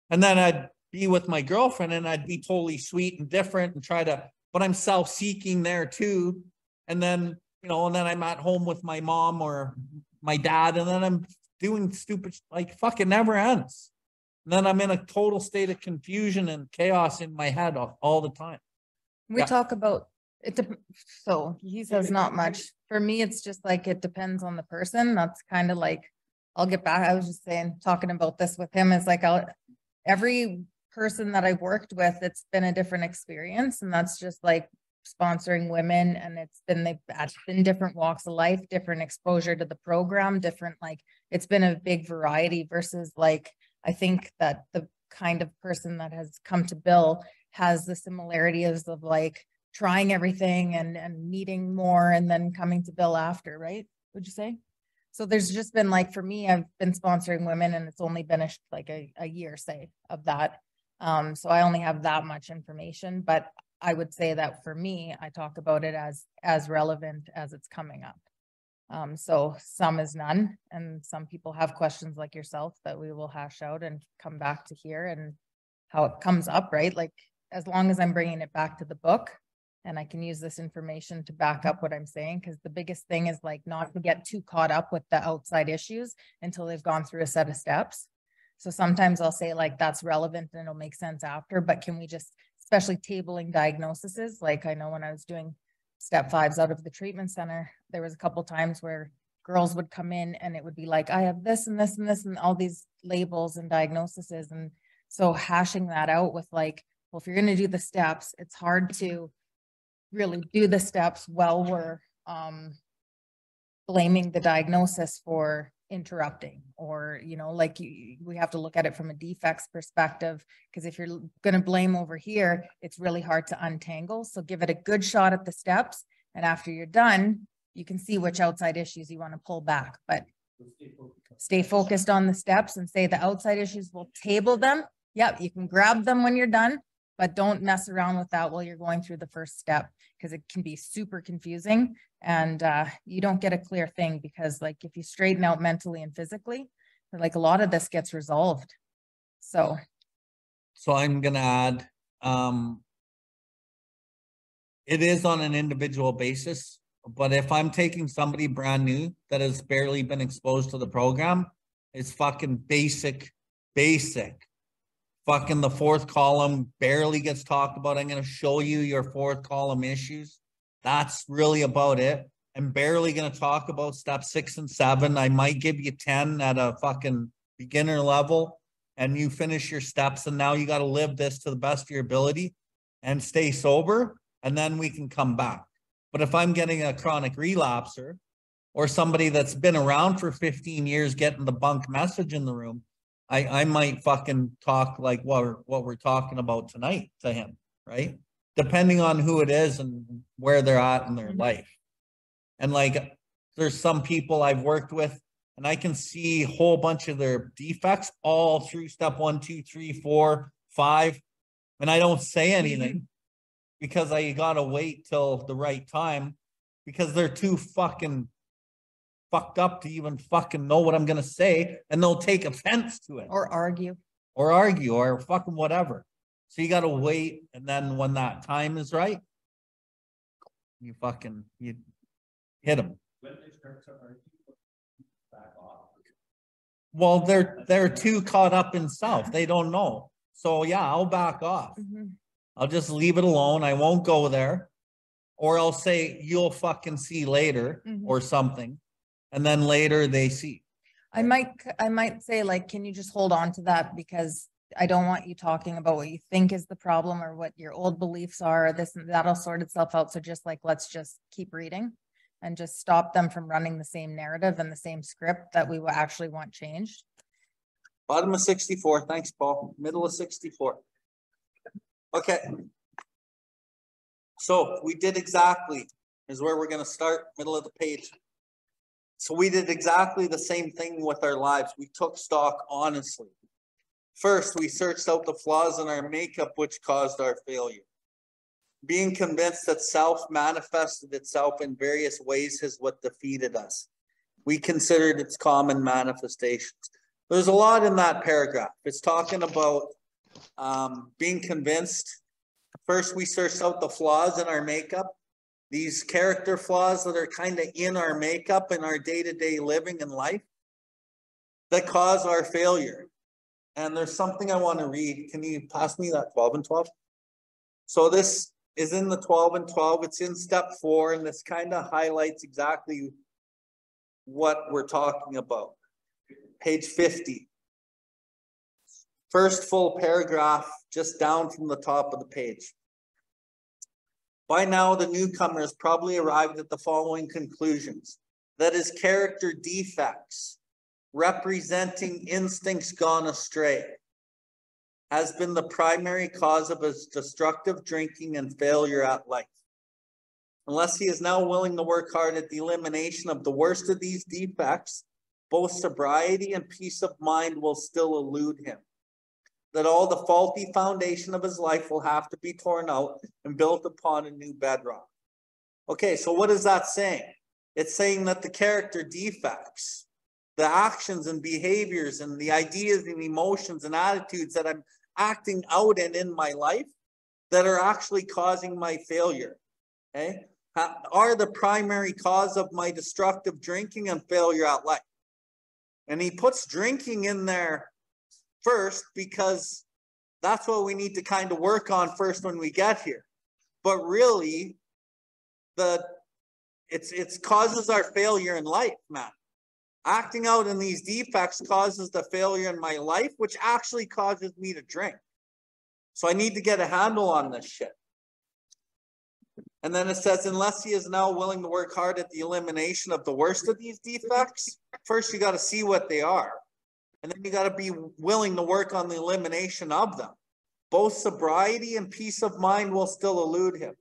Speaker 1: And then I'd be with my girlfriend and I'd be totally sweet and different and try to, but I'm self seeking there too. And then, you know, and then I'm at home with my mom or my dad, and then I'm doing stupid, like fucking never ends. And then I'm in a total state of confusion and chaos in my head all, all the time.
Speaker 2: We
Speaker 1: Yeah.
Speaker 2: talk about it, dep- so he says not much. For me, it's just like it depends on the person. That's kind of like, I'll get back. I was just saying, talking about this with him is like, I'll, every person that I've worked with, it's been a different experience and that's just like sponsoring women and it's been, they've been different walks of life, different exposure to the program, different, like, it's been a big variety versus like, I think that the kind of person that has come to Bill has the similarities of like trying everything and, and needing more and then coming to Bill after, right? Would you say? So there's just been like, for me, I've been sponsoring women and it's only been a, like a, a year, say, of that. Um, so I only have that much information, but I would say that for me, I talk about it as, as relevant as it's coming up. Um, so some is none, and some people have questions like yourself that we will hash out and come back to here and how it comes up, right? Like, as long as I'm bringing it back to the book and I can use this information to back up what I'm saying, because the biggest thing is like not to get too caught up with the outside issues until they've gone through a set of steps. So sometimes I'll say like that's relevant and it'll make sense after, but can we just, especially tabling diagnoses, like I know when I was doing step fives out of the treatment center, there was a couple times where girls would come in and it would be like, I have this and this and this and all these labels and diagnoses. And so hashing that out with like, well, if you're gonna do the steps, it's hard to really do the steps while we're um blaming the diagnosis for interrupting or, you know, like you, we have to look at it from a defects perspective. Because if you're gonna blame over here, it's really hard to untangle. So give it a good shot at the steps. And after you're done, you can see which outside issues you want to pull back, but stay focused on the steps and say the outside issues, we'll table them. Yep, you can grab them when you're done, but don't mess around with that while you're going through the first step because it can be super confusing and uh, you don't get a clear thing because like if you straighten out mentally and physically, like a lot of this gets resolved. So,
Speaker 1: So I'm gonna add, um. It is on an individual basis, but if I'm taking somebody brand new that has barely been exposed to the program, it's fucking basic, basic. Fucking the fourth column barely gets talked about. I'm gonna show you your fourth column issues. That's really about it. I'm barely gonna talk about step six and seven. I might give you ten at a fucking beginner level and you finish your steps and now you got to live this to the best of your ability and stay sober and then we can come back but if i'm getting a chronic relapser or somebody that's been around for 15 years getting the bunk message in the room i i might fucking talk like what we're, what we're talking about tonight to him right depending on who it is and where they're at in their
Speaker 2: Mhm.
Speaker 1: life and like there's some people i've worked with and I can see a whole bunch of their defects all through step one, two, three, four, five. And I don't say anything because I gotta wait till the right time because they're too fucking fucked up to even fucking know what I'm gonna say and they'll take offense to it
Speaker 2: or argue.
Speaker 1: or argue or fucking whatever. So you gotta wait and then when that time is right, you fucking, you hit them. Well, they're, they're too caught up in self. They don't know. So yeah, I'll back off.
Speaker 2: Mhm.
Speaker 1: I'll just leave it alone. I won't go there. Or I'll say, you'll fucking see later
Speaker 2: Mhm.
Speaker 1: or something. And then later they see.
Speaker 2: I might, I might say like, can you just hold on to that? Because I don't want you talking about what you think is the problem or what your old beliefs are, this and that'll sort itself out. So just like, let's just keep reading. And just stop them from running the same narrative and the same script that we will actually want changed.
Speaker 1: Bottom of sixty-four, thanks, Paul. Middle of sixty-four. Okay. So we did exactly, is where we're gonna start, middle of the page. So we did exactly the same thing with our lives. We took stock honestly. First, we searched out the flaws in our makeup which caused our failure. Being convinced that self manifested itself in various ways is what defeated us. We considered its common manifestations. There's a lot in that paragraph. It's talking about um, being convinced. First, we searched out the flaws in our makeup, these character flaws that are kind of in our makeup in our day to day living and life that cause our failure. And there's something I want to read. Can you pass me that 12 and 12? So, this is in the 12 and 12. It's in step four, and this kind of highlights exactly what we're talking about page 50. First full paragraph, just down from the top of the page. By now, the newcomers probably arrived at the following conclusions. That is character defects representing instincts gone astray has been the primary cause of his destructive drinking and failure at life. Unless he is now willing to work hard at the elimination of the worst of these defects, both sobriety and peace of mind will still elude him. That all the faulty foundation of his life will have to be torn out and built upon a new bedrock. Okay, so what is that saying? It's saying that the character defects, the actions and behaviors and the ideas and emotions and attitudes that I'm acting out and in my life that are actually causing my failure, okay, are the primary cause of my destructive drinking and failure at life. And he puts drinking in there first because that's what we need to kind of work on first when we get here. But really, the it's it's causes our failure in life, man. Acting out in these defects causes the failure in my life, which actually causes me to drink. So I need to get a handle on this shit. And then it says, unless he is now willing to work hard at the elimination of the worst of these defects, first you got to see what they are. And then you got to be willing to work on the elimination of them. Both sobriety and peace of mind will still elude him.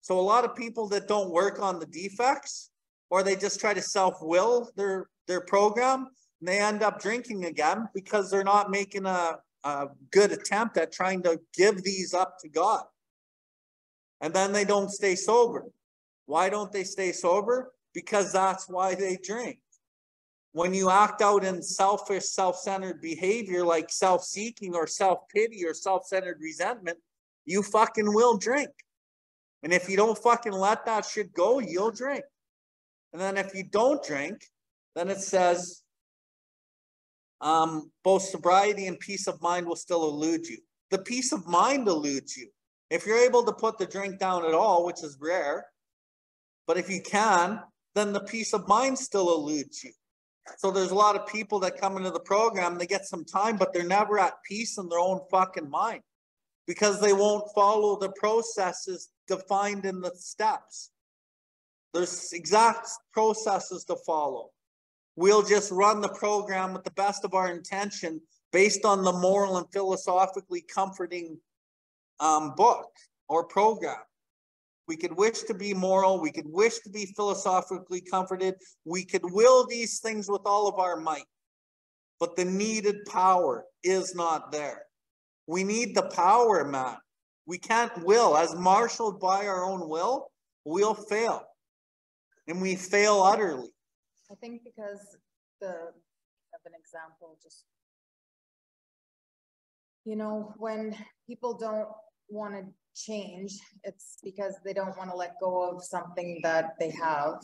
Speaker 1: So a lot of people that don't work on the defects, or they just try to self-will their their program, and they end up drinking again because they're not making a, a good attempt at trying to give these up to God. And then they don't stay sober. Why don't they stay sober? Because that's why they drink. When you act out in selfish, self-centered behavior like self-seeking or self-pity or self-centered resentment, you fucking will drink. And if you don't fucking let that shit go, you'll drink. And then if you don't drink, then it says, um, both sobriety and peace of mind will still elude you. The peace of mind eludes you. If you're able to put the drink down at all, which is rare, but if you can, then the peace of mind still eludes you. So there's a lot of people that come into the program, they get some time, but they're never at peace in their own fucking mind because they won't follow the processes defined in the steps. There's exact processes to follow. We'll just run the program with the best of our intention based on the moral and philosophically comforting um, book or program. We could wish to be moral. We could wish to be philosophically comforted. We could will these things with all of our might. But the needed power is not there. We need the power, man. We can't will. As marshaled by our own will, we'll fail. And we fail utterly.
Speaker 2: I think because the, of an example, just. You know, when people don't want to change, it's because they don't want to let go of something that they have.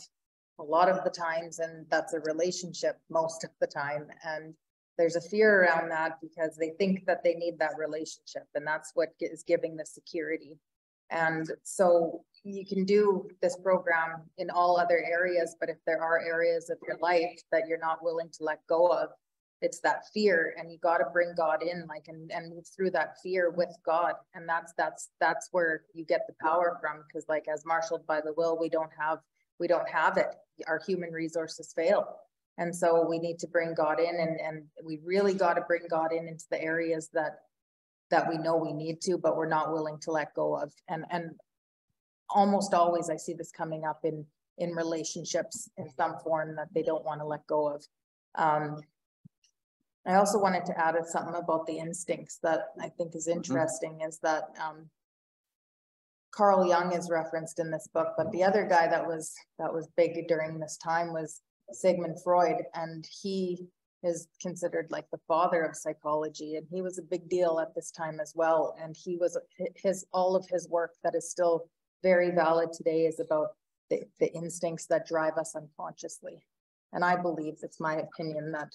Speaker 2: A lot of the times, and that's a relationship most of the time, and there's a fear around that because they think that they need that relationship and that's what is giving the security. And so you can do this program in all other areas, but if there are areas of your life that you're not willing to let go of, it's that fear and you got to bring God in like and, and move through that fear with God. And that's, that's, that's where you get the power from. Cause like as marshaled by the will, we don't have, we don't have it. Our human resources fail. And so we need to bring God in and, and we really got to bring God in into the areas that that we know we need to, but we're not willing to let go of. And and almost always I see this coming up in in relationships in some form that they don't want to let go of. Um, I also wanted to add something about the instincts that I think is interesting mm -hmm. is that um, Carl Jung is referenced in this book, but the other guy that was that was big during this time was Sigmund Freud, and he is considered like the father of psychology, and he was a big deal at this time as well. And he was his all of his work that is still very valid today is about the, the instincts that drive us unconsciously. And I believe it's my opinion that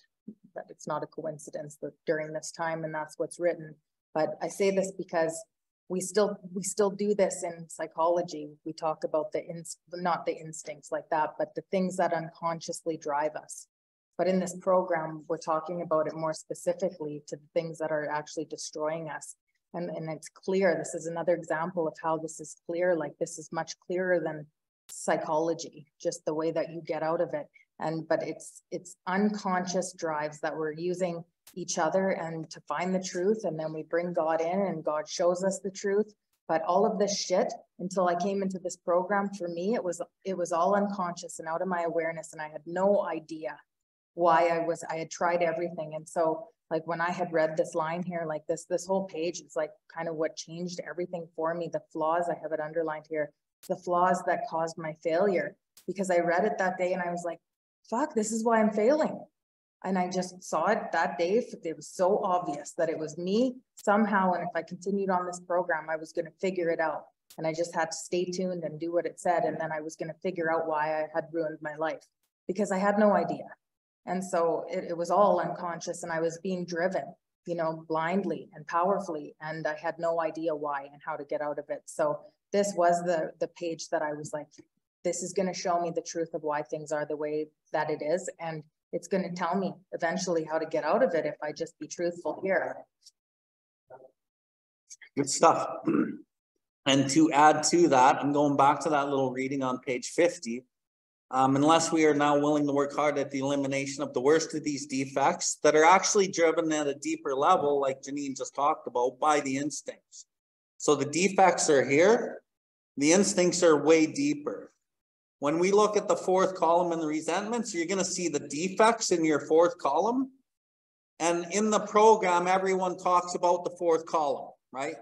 Speaker 2: that it's not a coincidence that during this time and that's what's written. But I say this because we still we still do this in psychology. We talk about the in, not the instincts like that but the things that unconsciously drive us. But in this program we're talking about it more specifically to the things that are actually destroying us. And and it's clear this is another example of how this is clear like this is much clearer than psychology just the way that you get out of it and but it's it's unconscious drives that we're using each other and to find the truth. And then we bring God in and God shows us the truth. But all of this shit, until I came into this program, for me, it was it was all unconscious and out of my awareness. And I had no idea why I was, I had tried everything. And so like when I had read this line here, like this, this whole page is like kind of what changed everything for me. The flaws, I have it underlined here, the flaws that caused my failure. Because I read it that day and I was like, fuck, this is why I'm failing. And I just saw it that day. It was so obvious that it was me somehow. And if I continued on this program, I was going to figure it out. And I just had to stay tuned and do what it said. And then I was going to figure out why I had ruined my life because I had no idea. And so it, it was all unconscious and I was being driven, you know, blindly and powerfully. And I had no idea why and how to get out of it. So this was the, the page that I was like, this is going to show me the truth of why things are the way that it is. And it's going to tell me eventually how to get out of it if I just be truthful here.
Speaker 1: Good stuff. [clears throat] And to add to that, I'm going back to that little reading on page 50. Um, unless we are now willing to work hard at the elimination of the worst of these defects that are actually driven at a deeper level, like Janine just talked about, by the instincts. So the defects are here, the instincts are way deeper. When we look at the fourth column in the resentments, you're going to see the defects in your fourth column. And in the program, everyone talks about the fourth column, right?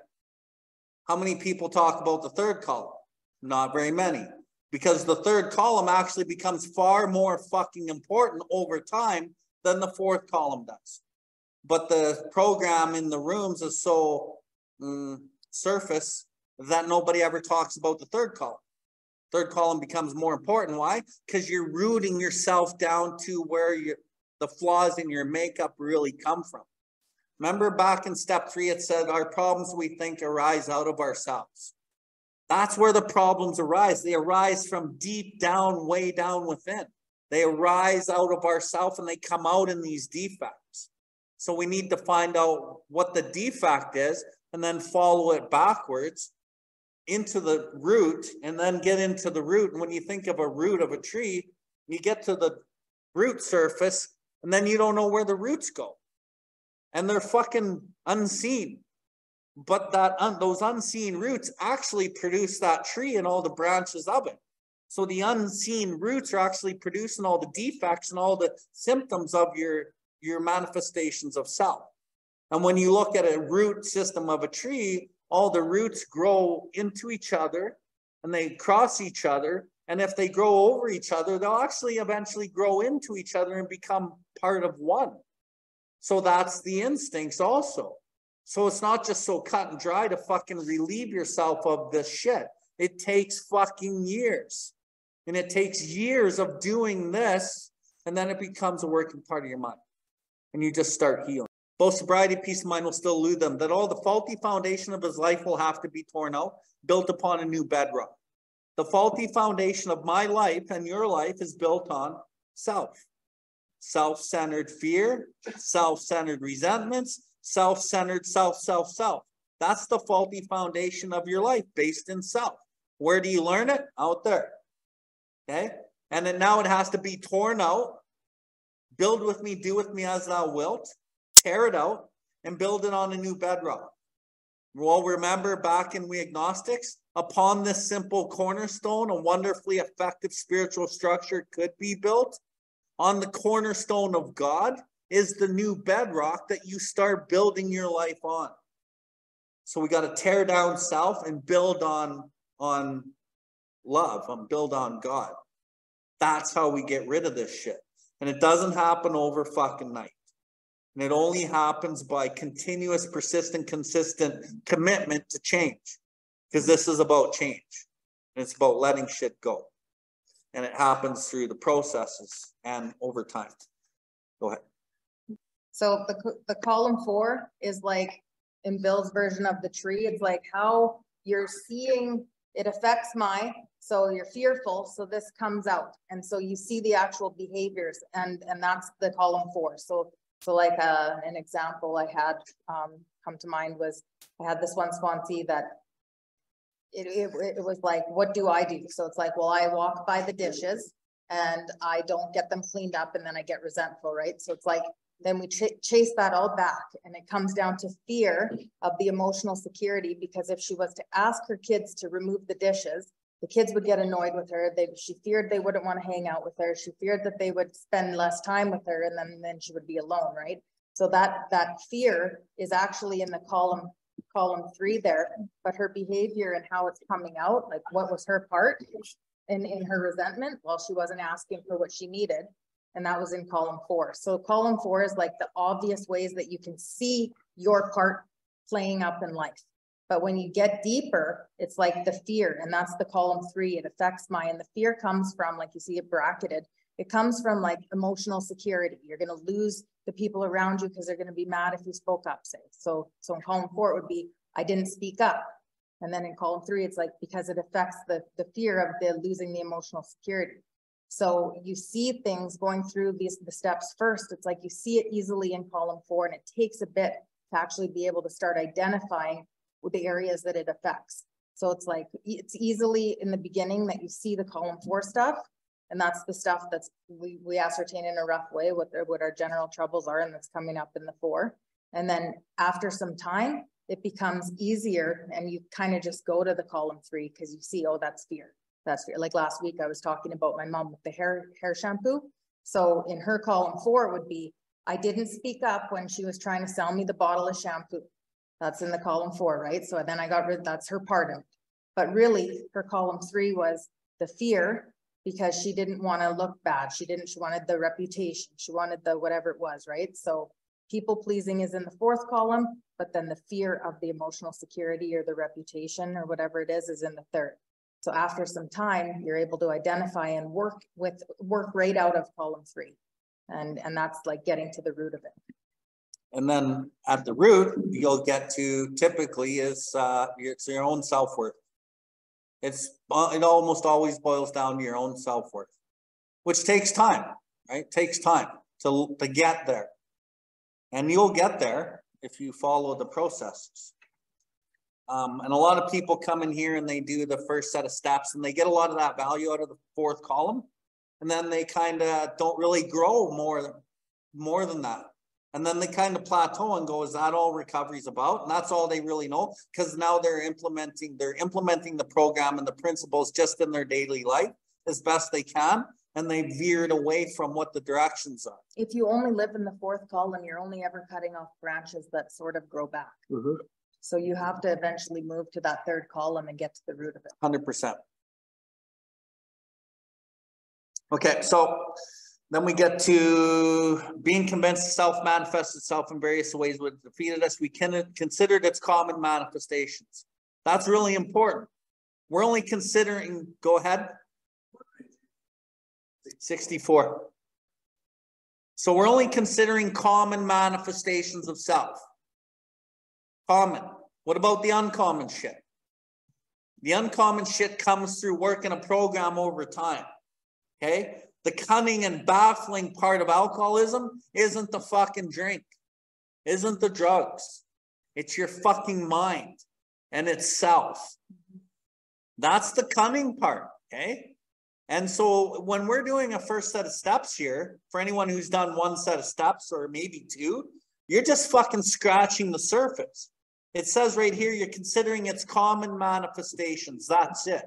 Speaker 1: How many people talk about the third column? Not very many. Because the third column actually becomes far more fucking important over time than the fourth column does. But the program in the rooms is so mm, surface that nobody ever talks about the third column. Third column becomes more important. Why? Because you're rooting yourself down to where your the flaws in your makeup really come from. Remember back in step three, it said our problems we think arise out of ourselves. That's where the problems arise. They arise from deep down, way down within. They arise out of ourselves and they come out in these defects. So we need to find out what the defect is and then follow it backwards into the root and then get into the root. And when you think of a root of a tree, you get to the root surface and then you don't know where the roots go. And they're fucking unseen. But that un, those unseen roots actually produce that tree and all the branches of it. So the unseen roots are actually producing all the defects and all the symptoms of your, your manifestations of self. And when you look at a root system of a tree, all the roots grow into each other and they cross each other. And if they grow over each other, they'll actually eventually grow into each other and become part of one. So that's the instincts also. So it's not just so cut and dry to fucking relieve yourself of this shit. It takes fucking years. And it takes years of doing this, and then it becomes a working part of your mind. and you just start healing. Both sobriety, peace of mind will still elude them, that all the faulty foundation of his life will have to be torn out, built upon a new bedrock. The faulty foundation of my life and your life is built on self. Self-centered fear, self-centered resentments, self-centered self, self, self. That's the faulty foundation of your life based in self. Where do you learn it? Out there. Okay. And then now it has to be torn out. Build with me, do with me as thou wilt. Tear it out and build it on a new bedrock. Well, remember back in We Agnostics, upon this simple cornerstone, a wonderfully effective spiritual structure could be built. On the cornerstone of God is the new bedrock that you start building your life on. So we got to tear down self and build on on love, and build on God. That's how we get rid of this shit. And it doesn't happen over fucking night. And it only happens by continuous, persistent, consistent commitment to change. Because this is about change. And it's about letting shit go. And it happens through the processes and over time. Go ahead.
Speaker 2: So the, the column four is like in Bill's version of the tree, it's like how you're seeing, it affects my, so you're fearful, so this comes out. And so you see the actual behaviors and, and that's the column four. So, so like, uh, an example I had, um, come to mind was, I had this one sponsee that it, it, it was like, what do I do? So it's like, well, I walk by the dishes and I don't get them cleaned up and then I get resentful, right? So it's like, then we ch- chase that all back and it comes down to fear of the emotional security because if she was to ask her kids to remove the dishes the kids would get annoyed with her. They she feared they wouldn't want to hang out with her. She feared that they would spend less time with her and then then she would be alone right? So that that fear is actually in the column column three there. But her behavior and how it's coming out like what was her part in in her resentment? Well she wasn't asking for what she needed and that was in column four. So column four is like the obvious ways that you can see your part playing up in life. But when you get deeper, it's like the fear, and that's the column three. It affects my, and the fear comes from, like you see it bracketed, it comes from like emotional security. You're going to lose the people around you because they're going to be mad if you spoke up, say. So, so in column four, it would be, I didn't speak up. And then in column three, it's like, because it affects the, the fear of the losing the emotional security. So you see things going through these the steps first. It's like you see it easily in column four, and it takes a bit to actually be able to start identifying the areas that it affects. So it's like it's easily in the beginning that you see the column four stuff, and that's the stuff that's we we ascertain in a rough way what what our general troubles are, and that's coming up in the four. And then after some time, it becomes easier, and you kind of just go to the column three because you see, oh, that's fear that's fear. like last week I was talking about my mom with the hair hair shampoo. So in her column four would be, I didn't speak up when she was trying to sell me the bottle of shampoo. That's in the column four, right? So then I got rid, that's her part of. But really her column three was the fear because she didn't want to look bad. She didn't, she wanted the reputation. She wanted the whatever it was, right? So people pleasing is in the fourth column, but then the fear of the emotional security or the reputation or whatever it is, is in the third. So after some time, you're able to identify and work with, work right out of column three. And, and that's like getting to the root of it.
Speaker 1: And then at the root, you'll get to typically is, uh, it's your own self-worth. It's, uh, it almost always boils down to your own self-worth, which takes time, right? Takes time to, to get there. And you'll get there if you follow the processes. Um, and a lot of people come in here and they do the first set of steps and they get a lot of that value out of the fourth column. And then they kind of don't really grow more, more than that. And then they kind of plateau and go, is that all recovery is about? And that's all they really know because now they're implementing, they're implementing the program and the principles just in their daily life as best they can. And they veered away from what the directions are.
Speaker 2: If you only live in the fourth column, you're only ever cutting off branches that sort of grow back. Mm-hmm. So you have to eventually move to that third column and get to the root of it.
Speaker 1: Hundred percent. Okay, so then we get to being convinced self manifests itself in various ways would defeated us. We can considered its common manifestations. That's really important. We're only considering, go ahead. 64. So we're only considering common manifestations of self. Common. What about the uncommon shit? The uncommon shit comes through working a program over time. Okay? The cunning and baffling part of alcoholism isn't the fucking drink, isn't the drugs. It's your fucking mind and itself. That's the cunning part. Okay? And so when we're doing a first set of steps here, for anyone who's done one set of steps or maybe two, you're just fucking scratching the surface. It says right here, you're considering its common manifestations. That's it.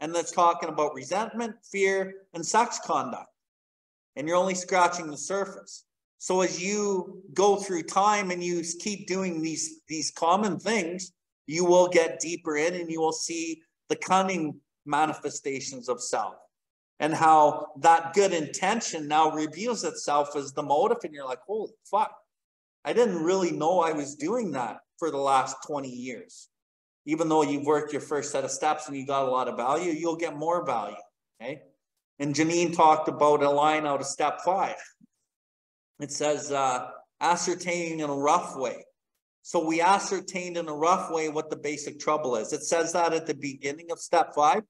Speaker 1: And that's talking about resentment, fear, and sex conduct. And you're only scratching the surface. So as you go through time and you keep doing these, these common things, you will get deeper in and you will see the cunning manifestations of self and how that good intention now reveals itself as the motive and you're like holy fuck i didn't really know i was doing that for the last 20 years even though you've worked your first set of steps and you got a lot of value you'll get more value okay and janine talked about a line out of step five it says uh, ascertaining in a rough way so we ascertained in a rough way what the basic trouble is it says that at the beginning of step five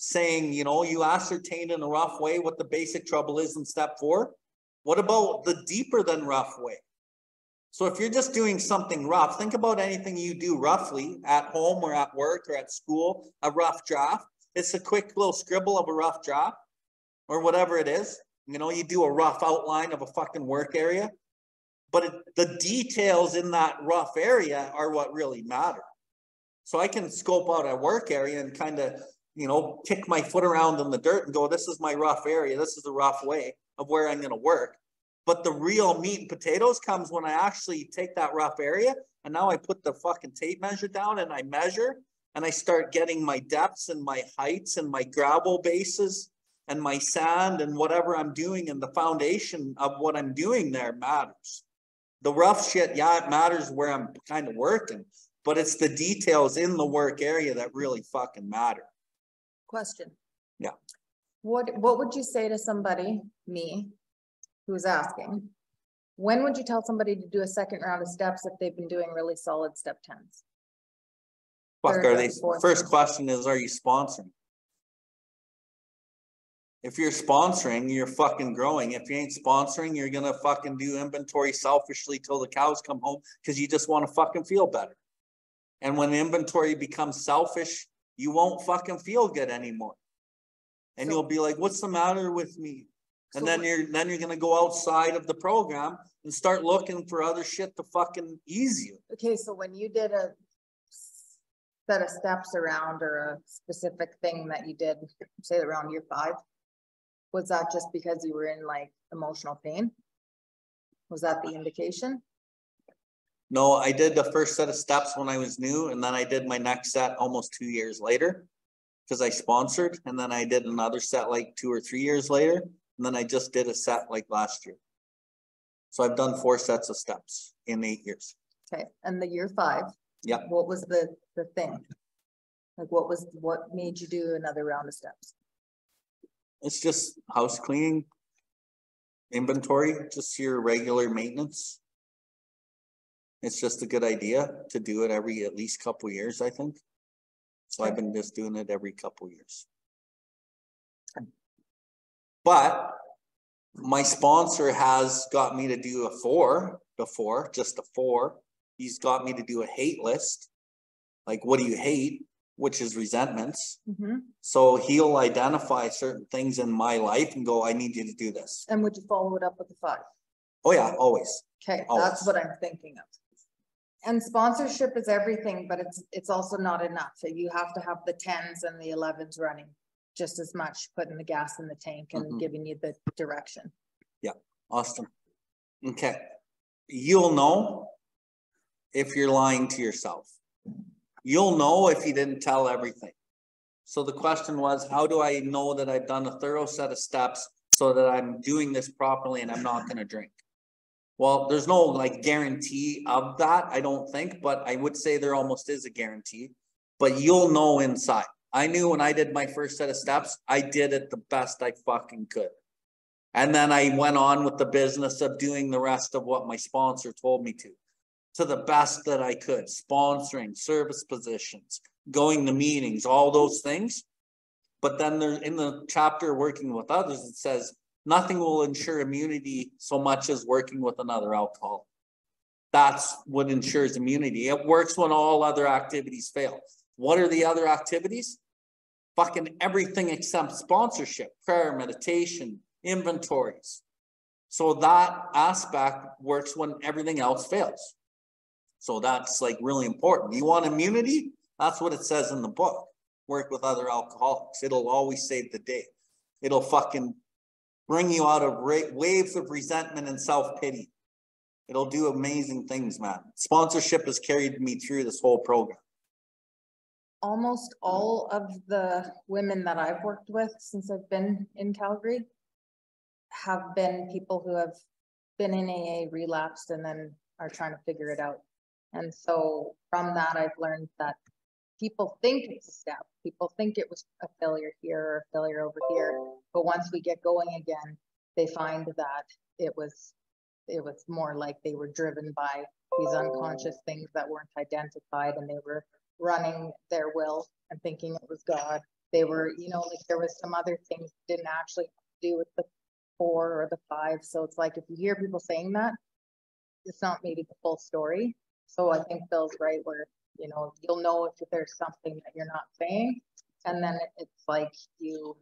Speaker 1: saying, you know, you ascertained in a rough way what the basic trouble is in step four. What about the deeper than rough way? So if you're just doing something rough, think about anything you do roughly at home or at work or at school, a rough draft. It's a quick little scribble of a rough draft or whatever it is. You know, you do a rough outline of a fucking work area, but it, the details in that rough area are what really matter. So I can scope out a work area and kind of you know, kick my foot around in the dirt and go, this is my rough area. This is the rough way of where I'm going to work. But the real meat and potatoes comes when I actually take that rough area and now I put the fucking tape measure down and I measure and I start getting my depths and my heights and my gravel bases and my sand and whatever I'm doing and the foundation of what I'm doing there matters. The rough shit, yeah, it matters where I'm kind of working, but it's the details in the work area that really fucking matter.
Speaker 4: Question.
Speaker 1: Yeah.
Speaker 4: What, what would you say to somebody, me, who's asking? When would you tell somebody to do a second round of steps if they've been doing really solid step tens?
Speaker 1: Fuck,
Speaker 4: Third
Speaker 1: are they, first question is, are you sponsoring? If you're sponsoring, you're fucking growing. If you ain't sponsoring, you're gonna fucking do inventory selfishly till the cows come home, cause you just wanna fucking feel better. And when inventory becomes selfish, you won't fucking feel good anymore. And
Speaker 4: So-
Speaker 1: you'll be like, what's the matter with me? And
Speaker 4: So
Speaker 1: then you're, then you're gonna go outside of the program and start looking for other shit to fucking ease you.
Speaker 4: Okay, so when you did a set of steps around or a specific thing that you did, say around year five, was that just because you were in like emotional pain? Was that the indication?
Speaker 1: No, I did the first set of steps when I was new and then I did my next set almost two years later. Cause I sponsored and then I did another set like two or three years later. And then I just did a set like last year. So I've done four sets of steps in eight years.
Speaker 4: Okay, and the year five?
Speaker 1: Yeah.
Speaker 4: What was the, the thing? Like what was, what made you do another round of steps?
Speaker 1: It's just house cleaning. Inventory, just your regular maintenance. It's just a good idea to do it every at least couple years, I think. So I've been just doing it every couple years. But my sponsor has got me to do a four before, just a four. He's got me to do a hate list. Like, what do you hate? Which is resentments.
Speaker 4: Mhm.
Speaker 1: So he'll identify certain things in my life and go, I need you to do this.
Speaker 4: And would you follow it up with a five?
Speaker 1: Oh, yeah, always.
Speaker 4: Okay,
Speaker 1: Always.
Speaker 4: that's what I'm thinking of. And sponsorship is everything, but it's, it's also not enough. So you have to have the tens and the elevens running just as much, putting the gas in the tank and mm-hmm. giving you the direction.
Speaker 1: Yeah, awesome. Okay. You'll know if you're lying to yourself. You'll know if you didn't tell everything. So the question was, how do I know that I've done a thorough set of steps so that I'm doing this properly and I'm not gonna drink? Well, there's no like guarantee of that, I don't think, but I would say there almost is a guarantee. But you'll know inside. I knew when I did my first set of steps, I did it the best I fucking could. And then I went on with the business of doing the rest of what my sponsor told me to. To the best that I could, sponsoring, service positions, going to meetings, all those things. But then there, in the chapter working with others, it says, nothing will ensure immunity so much as working with another alcohol. That's what ensures immunity. It works when all other activities fail. What are the other activities? Fucking everything except sponsorship, prayer, meditation, inventories. So that aspect works when everything else fails. So that's like really important. You want immunity? That's what it says in the book. Work with other alcoholics. It'll always save the day. It'll fucking bring you out of ra- waves of resentment and self pity. It'll do amazing things, man. Sponsorship has carried me through this whole program.
Speaker 2: Almost all of the women that I've worked with since I've been in Calgary have been people who have been in AA, relapsed, and then are trying to figure it out. And so from that, I've learned that people think it's a step. People think it was a failure here or a failure over here. But once we get going again, they find that it was it was more like they were driven by these unconscious things that weren't identified and they were running their will and thinking it was God. They were, you know, like there was some other things didn't actually do with the four or the five. So it's like if you hear people saying that, it's not maybe the full story. So I think Bill's right where, you know, you'll know if there's something that you're not saying. And then it's like you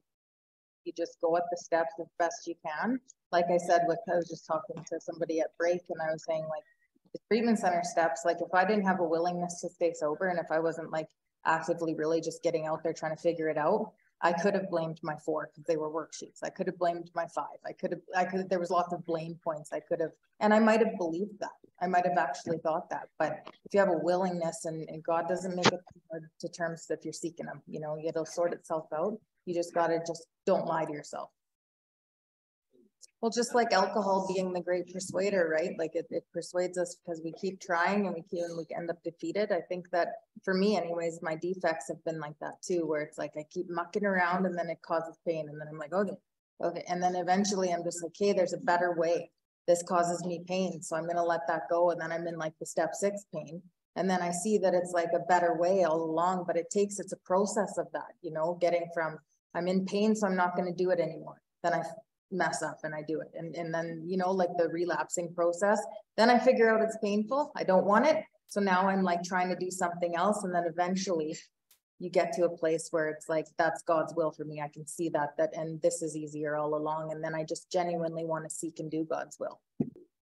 Speaker 2: you just go at the steps as best you can. Like I said, with I was just talking to somebody at break and I was saying like the treatment center steps, like if I didn't have a willingness to stay sober and if I wasn't like actively really just getting out there trying to figure it out, I could have blamed my four because they were worksheets. I could have blamed my five. I could have, I could, there was lots of blame points. I could have, and I might have believed that. I might have actually thought that. But if you have a willingness and, and God doesn't make it to terms if you're seeking Him, you know, it'll sort itself out. You just got to just don't lie to yourself. Well, just like alcohol being the great persuader, right? Like it, it persuades us because we keep trying and we keep and we end up defeated. I think that for me anyways, my defects have been like that too, where it's like I keep mucking around and then it causes pain. And then I'm like, okay, okay. And then eventually I'm just like, hey, there's a better way. This causes me pain. So I'm gonna let that go. And then I'm in like the step six pain. And then I see that it's like a better way all along, but it takes, it's a process of that, you know, getting from I'm in pain, so I'm not gonna do it anymore. Then I mess up and I do it. And, and then, you know, like the relapsing process, then I figure out it's painful. I don't want it. So now I'm like trying to do something else. And then eventually you get to a place where it's like, that's God's will for me. I can see that, that, and this is easier all along. And then I just genuinely want to seek and do God's will.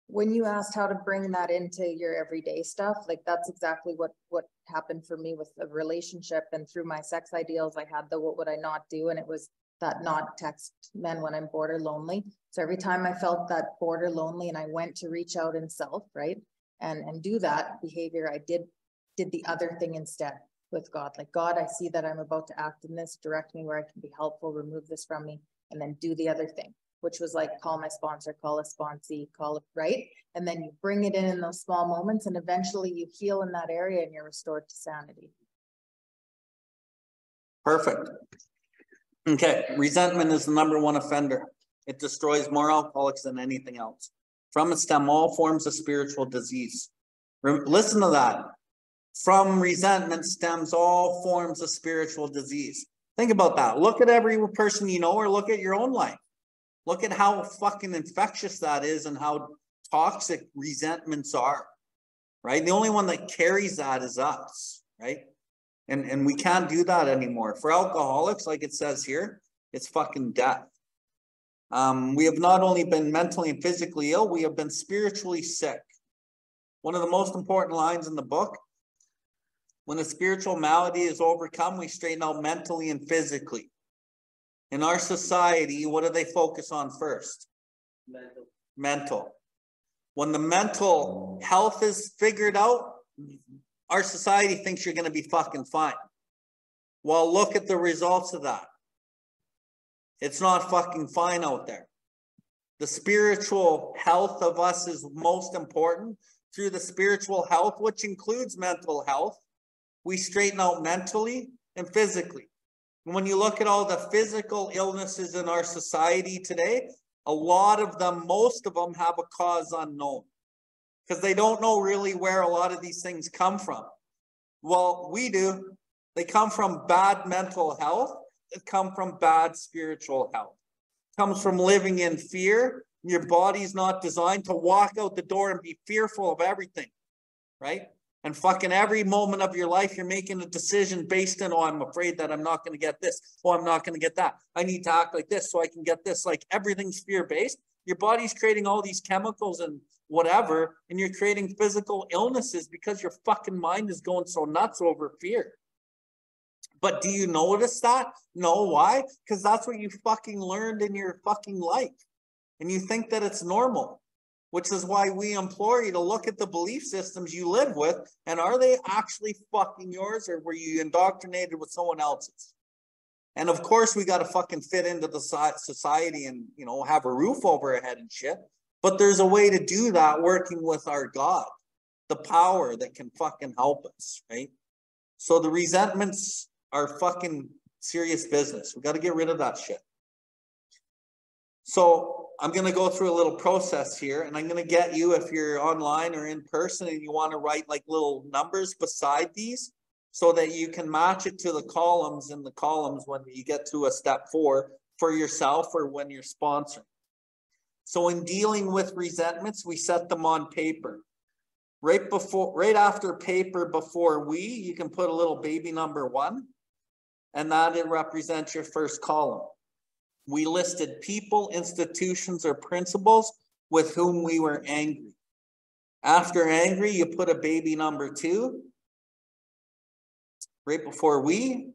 Speaker 2: When you asked how to bring that into your everyday stuff, like that's exactly what, what happened for me with the relationship and through my sex ideals, I had the, what would I not do? And it was that not text men when I'm border lonely. So every time I felt that border lonely and I went to reach out in self, right? And and do that behavior, I did did the other thing instead with God. Like God, I see that I'm about to act in this, direct me where I can be helpful, remove this from me, and then do the other thing, which was like call my sponsor, call a sponsee, call it right. And then you bring it in in those small moments and eventually you heal in that area and you're restored to sanity.
Speaker 1: Perfect. Okay, resentment is the number one offender. It destroys more alcoholics than anything else. From it stem all forms of spiritual disease. Re listen to that. From resentment stems all forms of spiritual disease. Think about that. Look at every person you know or look at your own life. Look at how fucking infectious that is and how toxic resentments are, right? The only one that carries that is us, right? And, and we can't do that anymore. For alcoholics, like it says here, it's fucking death. Um, we have not only been mentally and physically ill, we have been spiritually sick. One of the most important lines in the book when a spiritual malady is overcome, we straighten out mentally and physically. In our society, what do they focus on first? Mental. Mental. When the mental health is figured out, our society thinks you're going to be fucking fine. Well, look at the results of that. It's not fucking fine out there. The spiritual health of us is most important. Through the spiritual health, which includes mental health, we straighten out mentally and physically. And when you look at all the physical illnesses in our society today, A lot of them, most of them have a cause unknown. Because they don't know really where a lot of these things come from. Well, we do. They come from bad mental health. It come from bad spiritual health. Comes from living in fear. Your body's not designed to walk out the door and be fearful of everything, right? And fucking every moment of your life, you're making a decision based on, oh, I'm afraid that I'm not going to get this. Oh, I'm not going to get that. I need to act like this so I can get this. Like everything's fear based. Your body's creating all these chemicals and whatever, and you're creating physical illnesses because your fucking mind is going so nuts over fear. But do you notice that? No, why? Because that's what you fucking learned in your fucking life. And you think that it's normal, which is why we implore you to look at the belief systems you live with and are they actually fucking yours or were you indoctrinated with someone else's? And of course, we got to fucking fit into the society and, you know, have a roof over our head and shit. But there's a way to do that working with our God, the power that can fucking help us, right? So the resentments are fucking serious business. We got to get rid of that shit. So I'm going to go through a little process here and I'm going to get you, if you're online or in person and you want to write like little numbers beside these so that you can match it to the columns in the columns when you get to a step four for yourself or when you're sponsoring. So in dealing with resentments, we set them on paper. Right before, right after paper before we, you can put a little baby number one, and that it represents your first column. We listed people, institutions, or principles with whom we were angry. After angry, you put a baby number two. Right before we,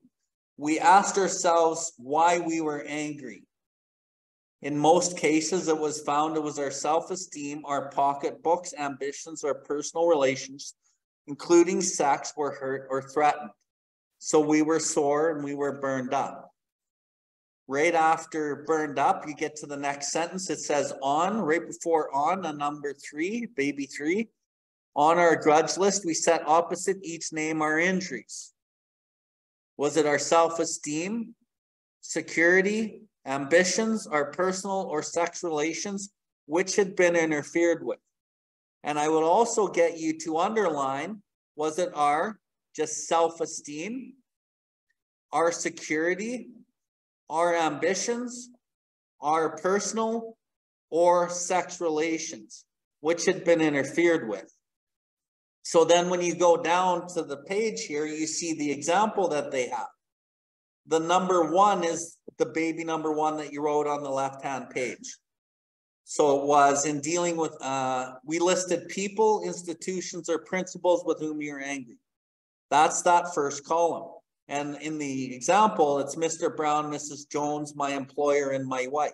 Speaker 1: we asked ourselves why we were angry. In most cases, it was found it was our self esteem, our pocketbooks, ambitions, our personal relations, including sex, were hurt or threatened. So we were sore and we were burned up. Right after burned up, you get to the next sentence. It says on, right before on, a number three, baby three. On our grudge list, we set opposite each name our injuries. Was it our self esteem, security, ambitions our personal or sex relations which had been interfered with. And I would also get you to underline was it our just self esteem, our security, our ambitions, our personal or sex relations, which had been interfered with. So then when you go down to the page here, you see the example that they have. The number one is the baby number one that you wrote on the left-hand page. So it was in dealing with, uh, we listed people, institutions, or principles with whom you're angry. That's that first column. And in the example, it's Mr. Brown, Mrs. Jones, my employer, and my wife.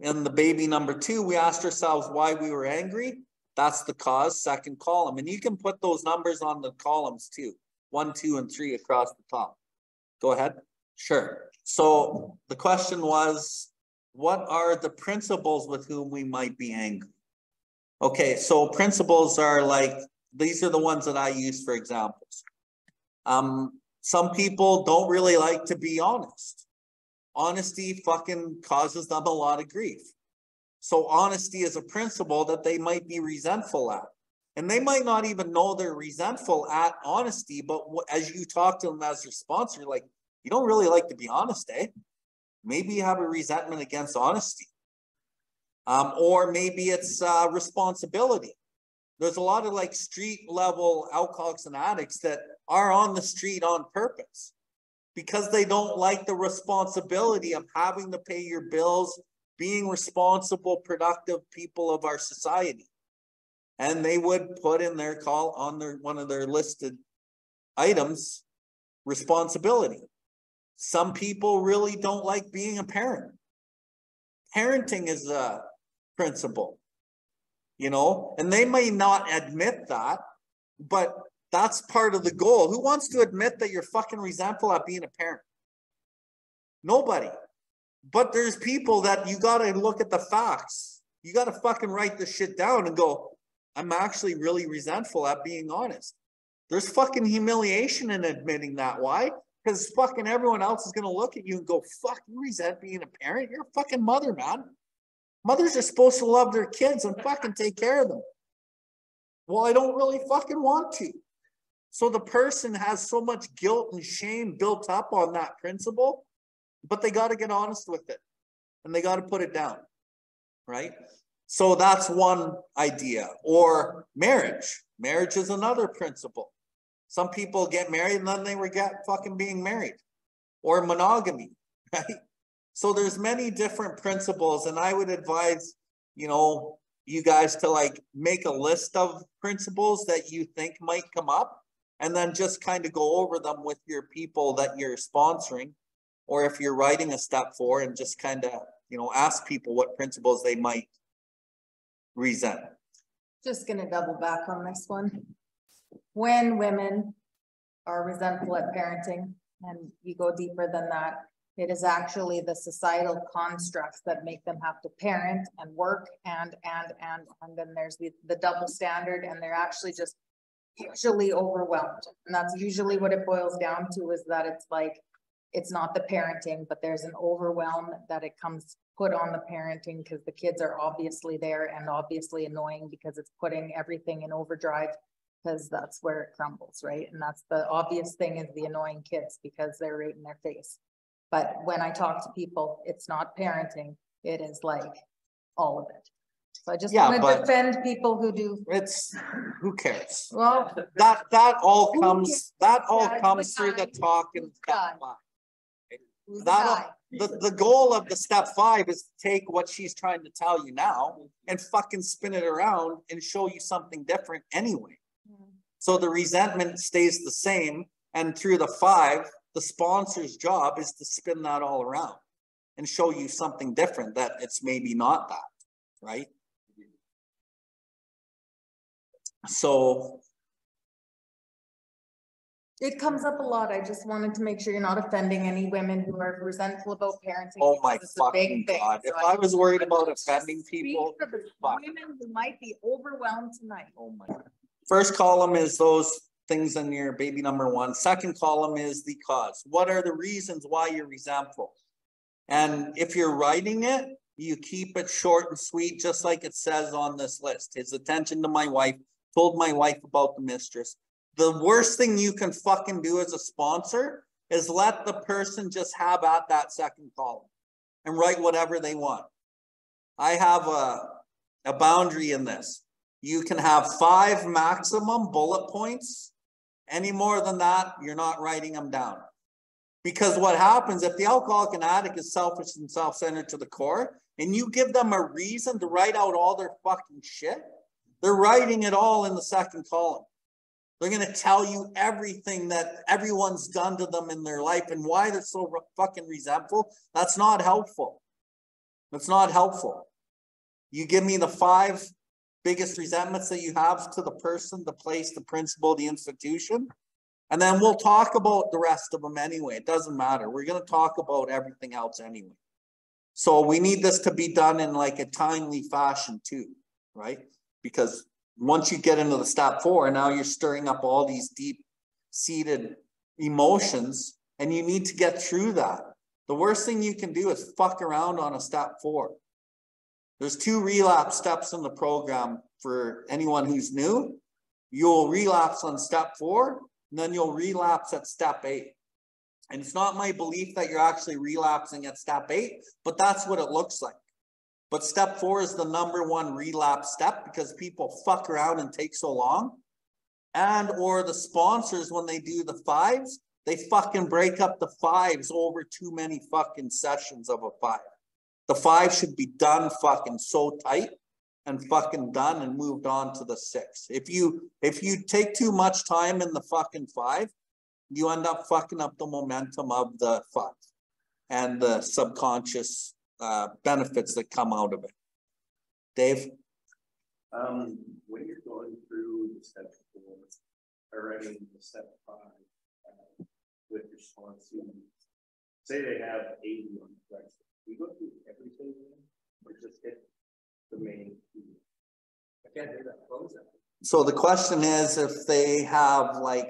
Speaker 1: In the baby number two, we asked ourselves why we were angry. That's the cause, second column. And you can put those numbers on the columns too. One, two, and three across the top. Go ahead. Sure. So the question was, what are the principles with whom we might be angry? Okay, so principles are like, these are the ones that I use for examples. Um, some people don't really like to be honest. Honesty fucking causes them a lot of grief. So honesty is a principle that they might be resentful at. And they might not even know they're resentful at honesty, but as you talk to them as your sponsor, like, you don't really like to be honest, eh? Maybe you have a resentment against honesty. Um, or maybe it's uh, responsibility. There's a lot of like street level alcoholics and addicts that are on the street on purpose because they don't like the responsibility of having to pay your bills, being responsible, productive people of our society. And they would put in their call on their one of their listed items responsibility. Some people really don't like being a parent. Parenting is a principle you know and they may not admit that but that's part of the goal. Who wants to admit that you're fucking resentful at being a parent? Nobody but there's people that you got to look at the facts you got to fucking write this shit down and go I'm actually really resentful at being honest. There's fucking humiliation in admitting that. Why? Because fucking everyone else is gonna look at you and go, fuck, you resent being a parent. You're a fucking mother, man. Mothers are supposed to love their kids and fucking take care of them. Well, I don't really fucking want to. So the person has so much guilt and shame built up on that principle, but they got to get honest with it and they got to put it down. Right. So that's one idea. Or marriage. Marriage is another principle. Some people get married and then they regret fucking being married. Or monogamy, [laughs] right? So there's many different principles, and I would advise, you know, you guys to like make a list of principles that you think might come up and then just kind of go over them with your people that you're sponsoring or if you're writing a step four and just kind of you know ask people what principles they might resent
Speaker 2: Just gonna double back on this one. When women are resentful at parenting, and you go deeper than that, it is actually the societal constructs that make them have to parent and work and, and, and, and then there's the, the double standard and they're actually just usually overwhelmed. And that's usually what it boils down to is that it's like, it's not the parenting, but there's an overwhelm that it comes put on the parenting because the kids are obviously there and obviously annoying because it's putting everything in overdrive because that's where it crumbles, right? And that's the obvious thing is the annoying kids because they're right in their face. But when I talk to people, it's not parenting, it is like all of it. So I just
Speaker 1: Yeah,
Speaker 2: want to defend people who do,
Speaker 1: it's who cares
Speaker 2: well,
Speaker 1: that that all comes that all
Speaker 2: Yeah,
Speaker 1: comes through the talk and
Speaker 2: Who's
Speaker 1: step
Speaker 2: guy?
Speaker 1: five.
Speaker 2: Who's the
Speaker 1: the, the goal of the step five is to take what she's trying to tell you now and fucking spin it around and show you something different anyway. Hmm. So the resentment stays the same, and through the five, the sponsor's job is to spin that all around and show you something different that it's maybe not that, right? So,
Speaker 2: It comes up a lot. I just wanted to make sure you're not offending any women who are resentful about parenting.
Speaker 1: oh my
Speaker 2: because it's a big
Speaker 1: fucking
Speaker 2: thing.
Speaker 1: god, if
Speaker 2: So
Speaker 1: I was worried about offending
Speaker 2: Speak
Speaker 1: people,
Speaker 2: for the
Speaker 1: fuck.
Speaker 2: women who might be overwhelmed tonight.
Speaker 1: Oh my. First column is those things in your baby number one. Second column is the cause. What are the reasons why you're resentful? And if you're writing it, you keep it short and sweet, just like it says on this list. His attention to my wife, told my wife about the mistress. The worst thing you can fucking do as a sponsor is let the person just have at that second column and write whatever they want. I have a, a boundary in this. You can have five maximum bullet points. Any more than that, you're not writing them down. Because what happens if the alcoholic and addict is selfish and self-centered to the core, and you give them a reason to write out all their fucking shit, they're writing it all in the second column. They're gonna tell you everything that everyone's done to them in their life and why they're so fucking resentful. That's not helpful. That's not helpful. You give me the five biggest resentments that you have to the person, the place, the principle, the institution. And then we'll talk about the rest of them anyway. It doesn't matter. We're gonna talk about everything else anyway. So we need this to be done in like a timely fashion too, right? Because once you get into the step four, now you're stirring up all these deep seated emotions and you need to get through that. The worst thing you can do is fuck around on a step four. There's two relapse steps in the program for anyone who's new. You'll relapse on step four, and then you'll relapse at step eight. And it's not my belief that you're actually relapsing at step eight, but that's what it looks like. But step four is the number one relapse step because people fuck around and take so long. And or the sponsors, when they do the fives, they fucking break up the fives over too many fucking sessions of a five. The five should be done fucking so tight and fucking done and moved on to the six. If you, if you take too much time in the fucking five, you end up fucking up the momentum of the five and the subconscious uh benefits that come out of it. Dave?
Speaker 5: Um, when you're going through the step four, or I mean, the step five, uh, with response to, say they have eighty on the register, we go through everything or just hit the main. key? I can't hear that close out.
Speaker 1: So the question is if they have like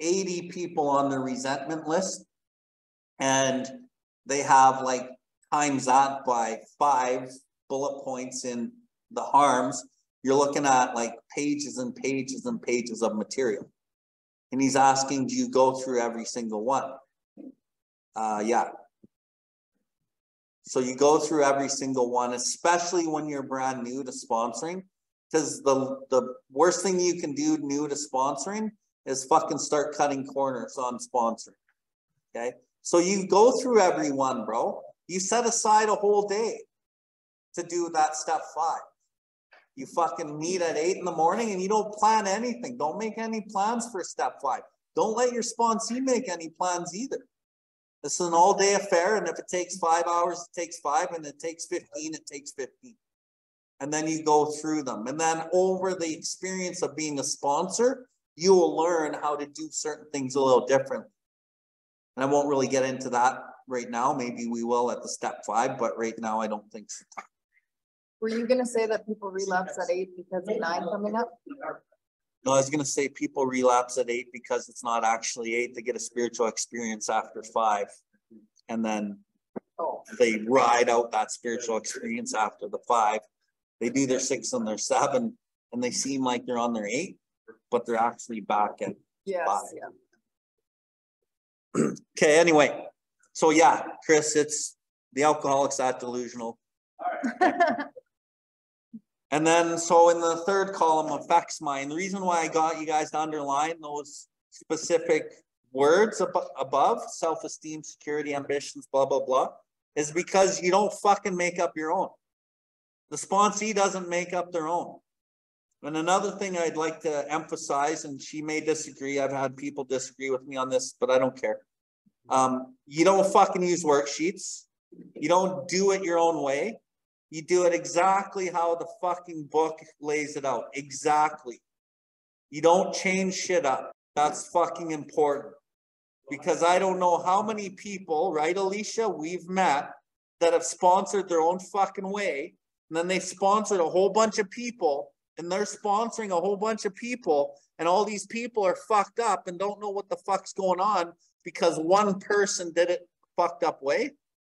Speaker 1: eighty people on the resentment list. And they have like times that by five bullet points in the harms, you're looking at like pages and pages and pages of material. And he's asking, do you go through every single one? Uh, yeah. So you go through every single one, especially when you're brand new to sponsoring. Cause the, the worst thing you can do new to sponsoring is fucking start cutting corners on sponsoring. Okay, so you go through every one, bro. You set aside a whole day to do that step five. You fucking meet at eight in the morning and you don't plan anything. Don't make any plans for step five. Don't let your sponsee make any plans either. This is an all day affair. And if it takes five hours, it takes five. And it takes 15, it takes 15. And then you go through them. And then over the experience of being a sponsor, you will learn how to do certain things a little different. And I won't really get into that right now. Maybe we will at the step five, but right now I don't think so.
Speaker 4: Were you gonna say that people relapse at eight because of nine coming up?
Speaker 1: No, I was gonna say people relapse at eight because it's not actually eight. They get a spiritual experience after five. And then
Speaker 4: Oh,
Speaker 1: they ride out that spiritual experience after the five. They do their six and their seven and they seem like they're on their eight, but they're actually back at
Speaker 4: yes,
Speaker 1: Five.
Speaker 4: yeah. [clears throat]
Speaker 1: Okay, anyway, so yeah, Chris, it's the alcoholics that delusional. [laughs] And then, so in the third column affects mine, the reason why I got you guys to underline those specific words abo- above, self-esteem, security, ambitions, blah, blah, blah, is because you don't fucking make up your own. The sponsee doesn't make up their own. And another thing I'd like to emphasize, and she may disagree, I've had people disagree with me on this, but I don't care. Um, you don't fucking use worksheets. You don't do it your own way. You do it exactly how the fucking book lays it out. Exactly. You don't change shit up. That's fucking important. Because I don't know how many people, right, Alicia, we've met that have sponsored their own fucking way. And then they sponsored a whole bunch of people and they're sponsoring a whole bunch of people. And all these people are fucked up and don't know what the fuck's going on because one person did it fucked up way.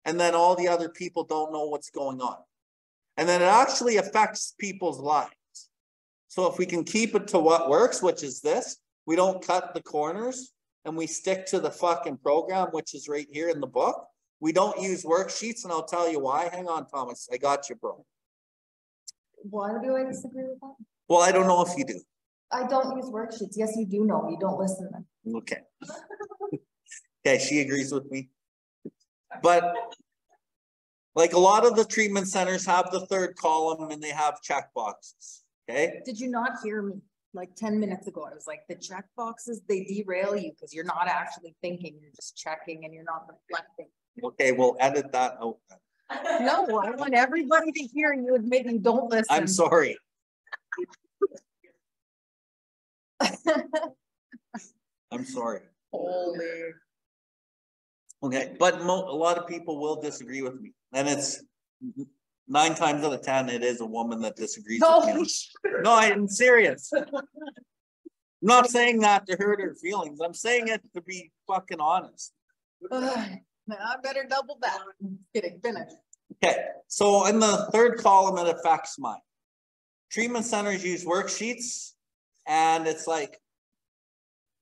Speaker 1: And then all the other people don't know what's going on. And then it actually affects people's lives. So if we can keep it to what works, which is this, we don't cut the corners and we stick to the fucking program, which is right here in the book. We don't use worksheets and I'll tell you why. Hang on, Thomas. I got you, bro.
Speaker 4: Why do I disagree with that?
Speaker 1: Well, I don't know if you do.
Speaker 4: I don't use worksheets. Yes, you do know. You don't listen.
Speaker 1: Okay. [laughs] Okay, she agrees with me. But like a lot of the treatment centers have the third column and they have check boxes, okay?
Speaker 4: Did you not hear me? Like ten minutes ago, I was like, the check boxes, they derail you because you're not actually thinking, you're just checking and you're not reflecting.
Speaker 1: Okay, we'll edit that out.
Speaker 4: No, I want everybody to hear you admitting, don't listen.
Speaker 1: I'm sorry. [laughs] I'm sorry.
Speaker 4: Holy.
Speaker 1: Okay, but mo- a lot of people will disagree with me, and it's nine times out of ten, it is a woman that disagrees with me. No, I'm serious. [laughs] I'm not saying that to hurt her feelings. I'm saying it to be fucking honest.
Speaker 4: I better double back. Kidding, finish.
Speaker 1: Okay, so in the third column, it affects mine. Treatment centers use worksheets and it's like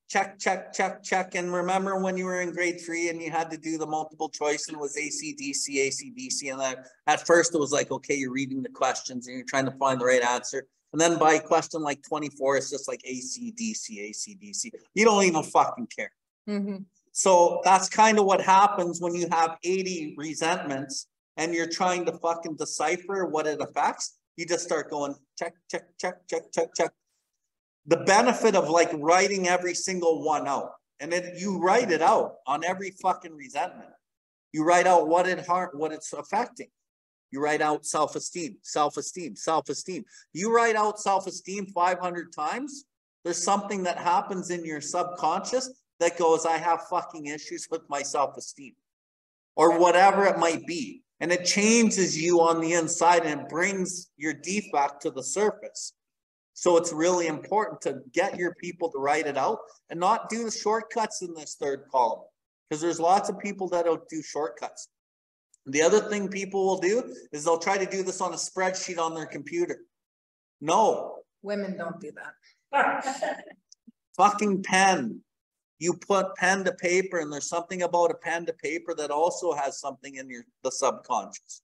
Speaker 1: check, check, check, check. And remember when you were in grade three and you had to do the multiple choice and it was ACDC, ACDC. And then at first it was like, okay, you're reading the questions and you're trying to find the right answer. And then by question like 24, it's just like ACDC, ACDC. You don't even fucking care.
Speaker 4: Mhm.
Speaker 1: So that's kind of what happens when you have eighty resentments and you're trying to fucking decipher what it affects. You just start going check, check, check, check, check, check. The benefit of like writing every single one out and then you write it out on every fucking resentment. You write out what it what it's affecting. You write out self-esteem, self-esteem, self-esteem. You write out self-esteem five hundred times. There's something that happens in your subconscious that goes, I have fucking issues with my self-esteem. Or whatever it might be. And it changes you on the inside and brings your defect to the surface. So it's really important to get your people to write it out and not do the shortcuts in this third column. Because there's lots of people that don't do shortcuts. The other thing people will do is they'll try to do this on a spreadsheet on their computer. No,
Speaker 2: Women don't do that. [laughs]
Speaker 1: fucking pen. You put pen to paper and there's something about a pen to paper that also has something in your, the subconscious.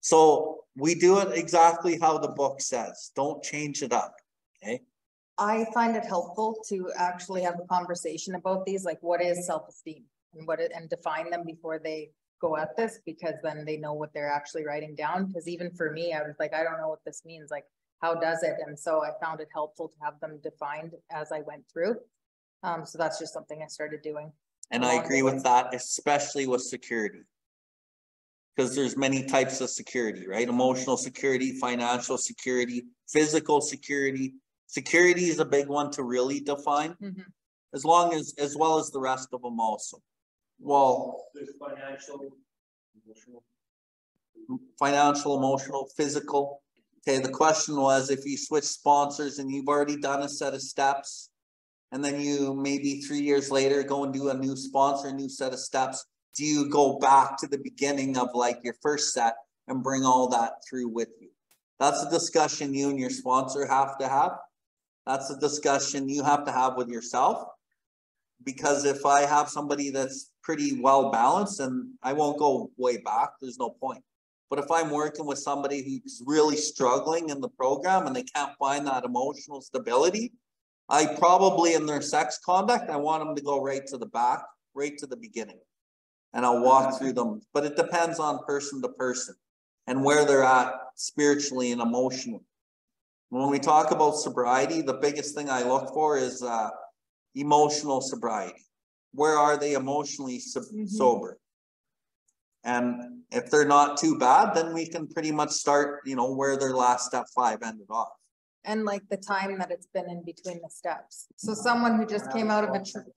Speaker 1: So we do it exactly how the book says. Don't change it up, okay?
Speaker 2: I find it helpful to actually have a conversation about these, like what is self-esteem? And what it, and define them before they go at this, because then they know what they're actually writing down, because even for me, I was like, I don't know what this means, like, how does it? And so I found it helpful to have them defined as I went through. Um, so that's just something I started doing.
Speaker 1: And I agree with that, especially with security. Cause there's many types of security, right? Emotional security, financial security, physical security. Security is a big one to really define,
Speaker 2: Mhm.
Speaker 1: as long as, as well as the rest of them also. Well,
Speaker 5: There's financial, emotional.
Speaker 1: financial, emotional, physical. Okay, the question was if you switch sponsors and you've already done a set of steps. And then you maybe three years later go and do a new sponsor, a new set of steps. Do you go back to the beginning of like your first set and bring all that through with you? That's a discussion you and your sponsor have to have. That's a discussion you have to have with yourself. Because if I have somebody that's pretty well balanced and I won't go way back, there's no point. But if I'm working with somebody who's really struggling in the program and they can't find that emotional stability, I probably in their sex conduct, I want them to go right to the back, right to the beginning. And I'll walk through them, but it depends on person to person and where they're at spiritually and emotionally. When we talk about sobriety, the biggest thing I look for is uh emotional sobriety. Where are they emotionally sob-
Speaker 2: Mhm.
Speaker 1: sober? And if they're not too bad, then we can pretty much start, you know, where their last step five ended off.
Speaker 2: And like the time that it's been in between the steps. So someone who just came out of a. tr-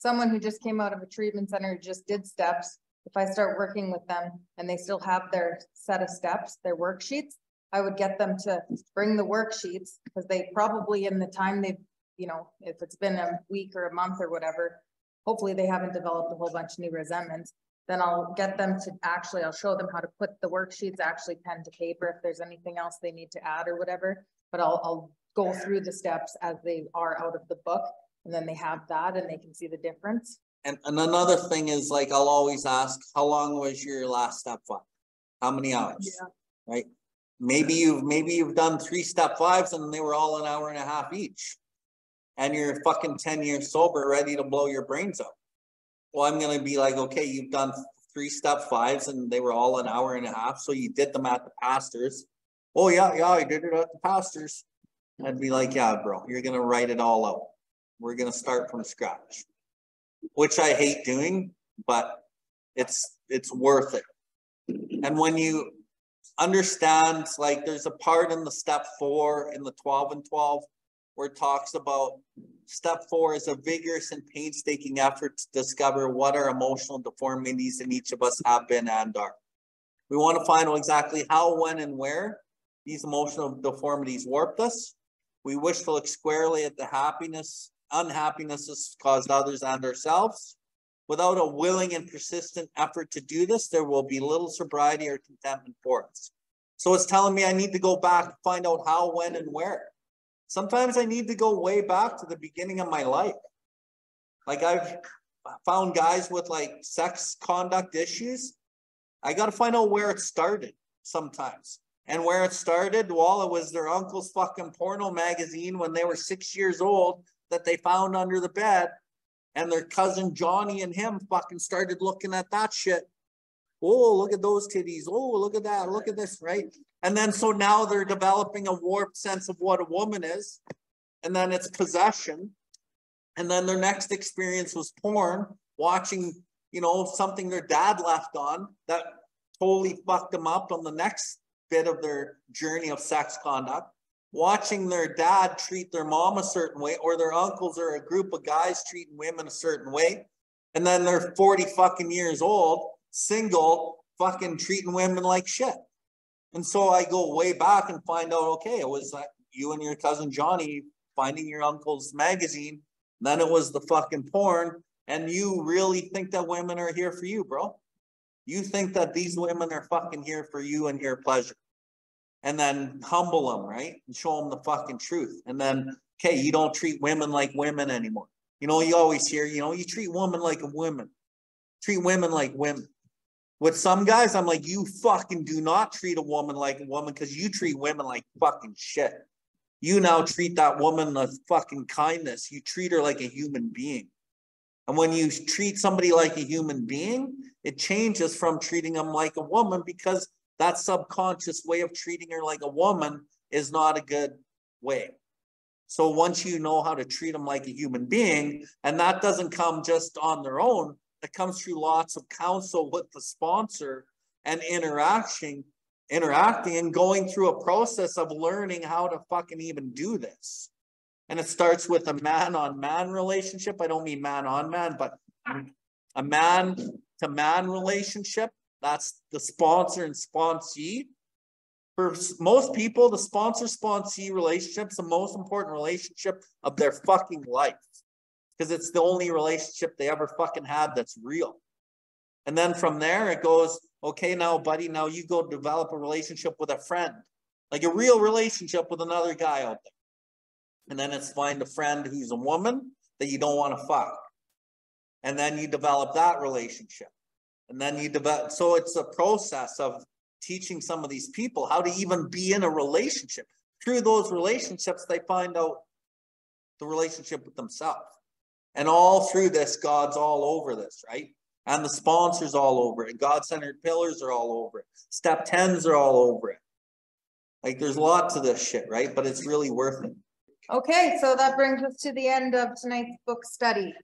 Speaker 2: Someone who just came out of a treatment center, who just did steps, if I start working with them and they still have their set of steps, their worksheets. I would get them to bring the worksheets, because they probably in the time they've, you know, if it's been a week or a month or whatever. Hopefully they haven't developed a whole bunch of new resentments, then I'll get them to, actually, I'll show them how to put the worksheets actually pen to paper if there's anything else they need to add or whatever. But I'll, I'll go through the steps as they are out of the book, and then they have that and they can see the difference.
Speaker 1: And, and another thing is like, I'll always ask, how long was your last step five? How many hours? Yeah. Right? Maybe you've, maybe you've done three step fives and they were all an hour and a half each. And you're fucking ten years sober, ready to blow your brains out. Well, I'm gonna be like, okay, you've done three step fives and they were all an hour and a half, so you did them at the pastors. Oh, yeah, yeah, I did it at the pastors. I'd be like, yeah, bro, you're gonna write it all out. We're gonna start from scratch. Which I hate doing, but it's, it's worth it. And when you understand, like, there's a part in the step four in the twelve and twelve where it talks about step four is a vigorous and painstaking effort to discover what our emotional deformities in each of us have been and are. We want to find out exactly how, when, and where these emotional deformities warped us. We wish to look squarely at the happiness, unhappinesses caused others and ourselves. Without a willing and persistent effort to do this, there will be little sobriety or contentment for us. So it's telling me I need to go back, find out how, when, and where. Sometimes I need to go way back to the beginning of my life. Like I've found guys with like sex conduct issues. I gotta find out where it started sometimes. And where it started, well, it was their uncle's fucking porno magazine when they were six years old that they found under the bed. And their cousin Johnny and him fucking started looking at that shit. Oh, look at those titties. Oh, look at that. Look at this, right? And then so now they're developing a warped sense of what a woman is. And then it's possession. And then their next experience was porn, watching, you know, something their dad left on that totally fucked them up on the next bit of their journey of sex conduct. Watching their dad treat their mom a certain way, or their uncles or a group of guys treating women a certain way. And then they're 40 fucking years old, single, fucking treating women like shit. And so I go way back and find out, okay, it was like you and your cousin Johnny finding your uncle's magazine. Then it was the fucking porn. And you really think that women are here for you, bro? You think that these women are fucking here for you and your pleasure. And then humble them, right? And show them the fucking truth. And then, okay, you don't treat women like women anymore. You know, you always hear, you know, you treat women like a woman. Treat women like women. With some guys, I'm like, you fucking do not treat a woman like a woman because you treat women like fucking shit. You now treat that woman with fucking kindness. You treat her like a human being. And when you treat somebody like a human being, it changes from treating them like a woman because that subconscious way of treating her like a woman is not a good way. So once you know how to treat them like a human being, and that doesn't come just on their own, it comes through lots of counsel with the sponsor and interaction, interacting and going through a process of learning how to fucking even do this. And it starts with a man on man relationship. I don't mean man on man, but a man to man relationship. That's the sponsor and sponsee. For most people, the sponsor sponsee relationship's the most important relationship of their fucking life. Because it's the only relationship they ever fucking had that's real. And then from there, it goes, okay, now, buddy, now you go develop a relationship with a friend, like a real relationship with another guy out there. And then it's find a friend who's a woman that you don't want to fuck. And then you develop that relationship. And then you develop, so it's a process of teaching some of these people how to even be in a relationship. Through those relationships, they find out the relationship with themselves. And all through this, God's all over this, right? And the sponsors all over it. God centered pillars are all over it. Step tens are all over it. Like there's lots of this shit, right? But it's really worth it.
Speaker 4: Okay, so that brings us to the end of tonight's book study.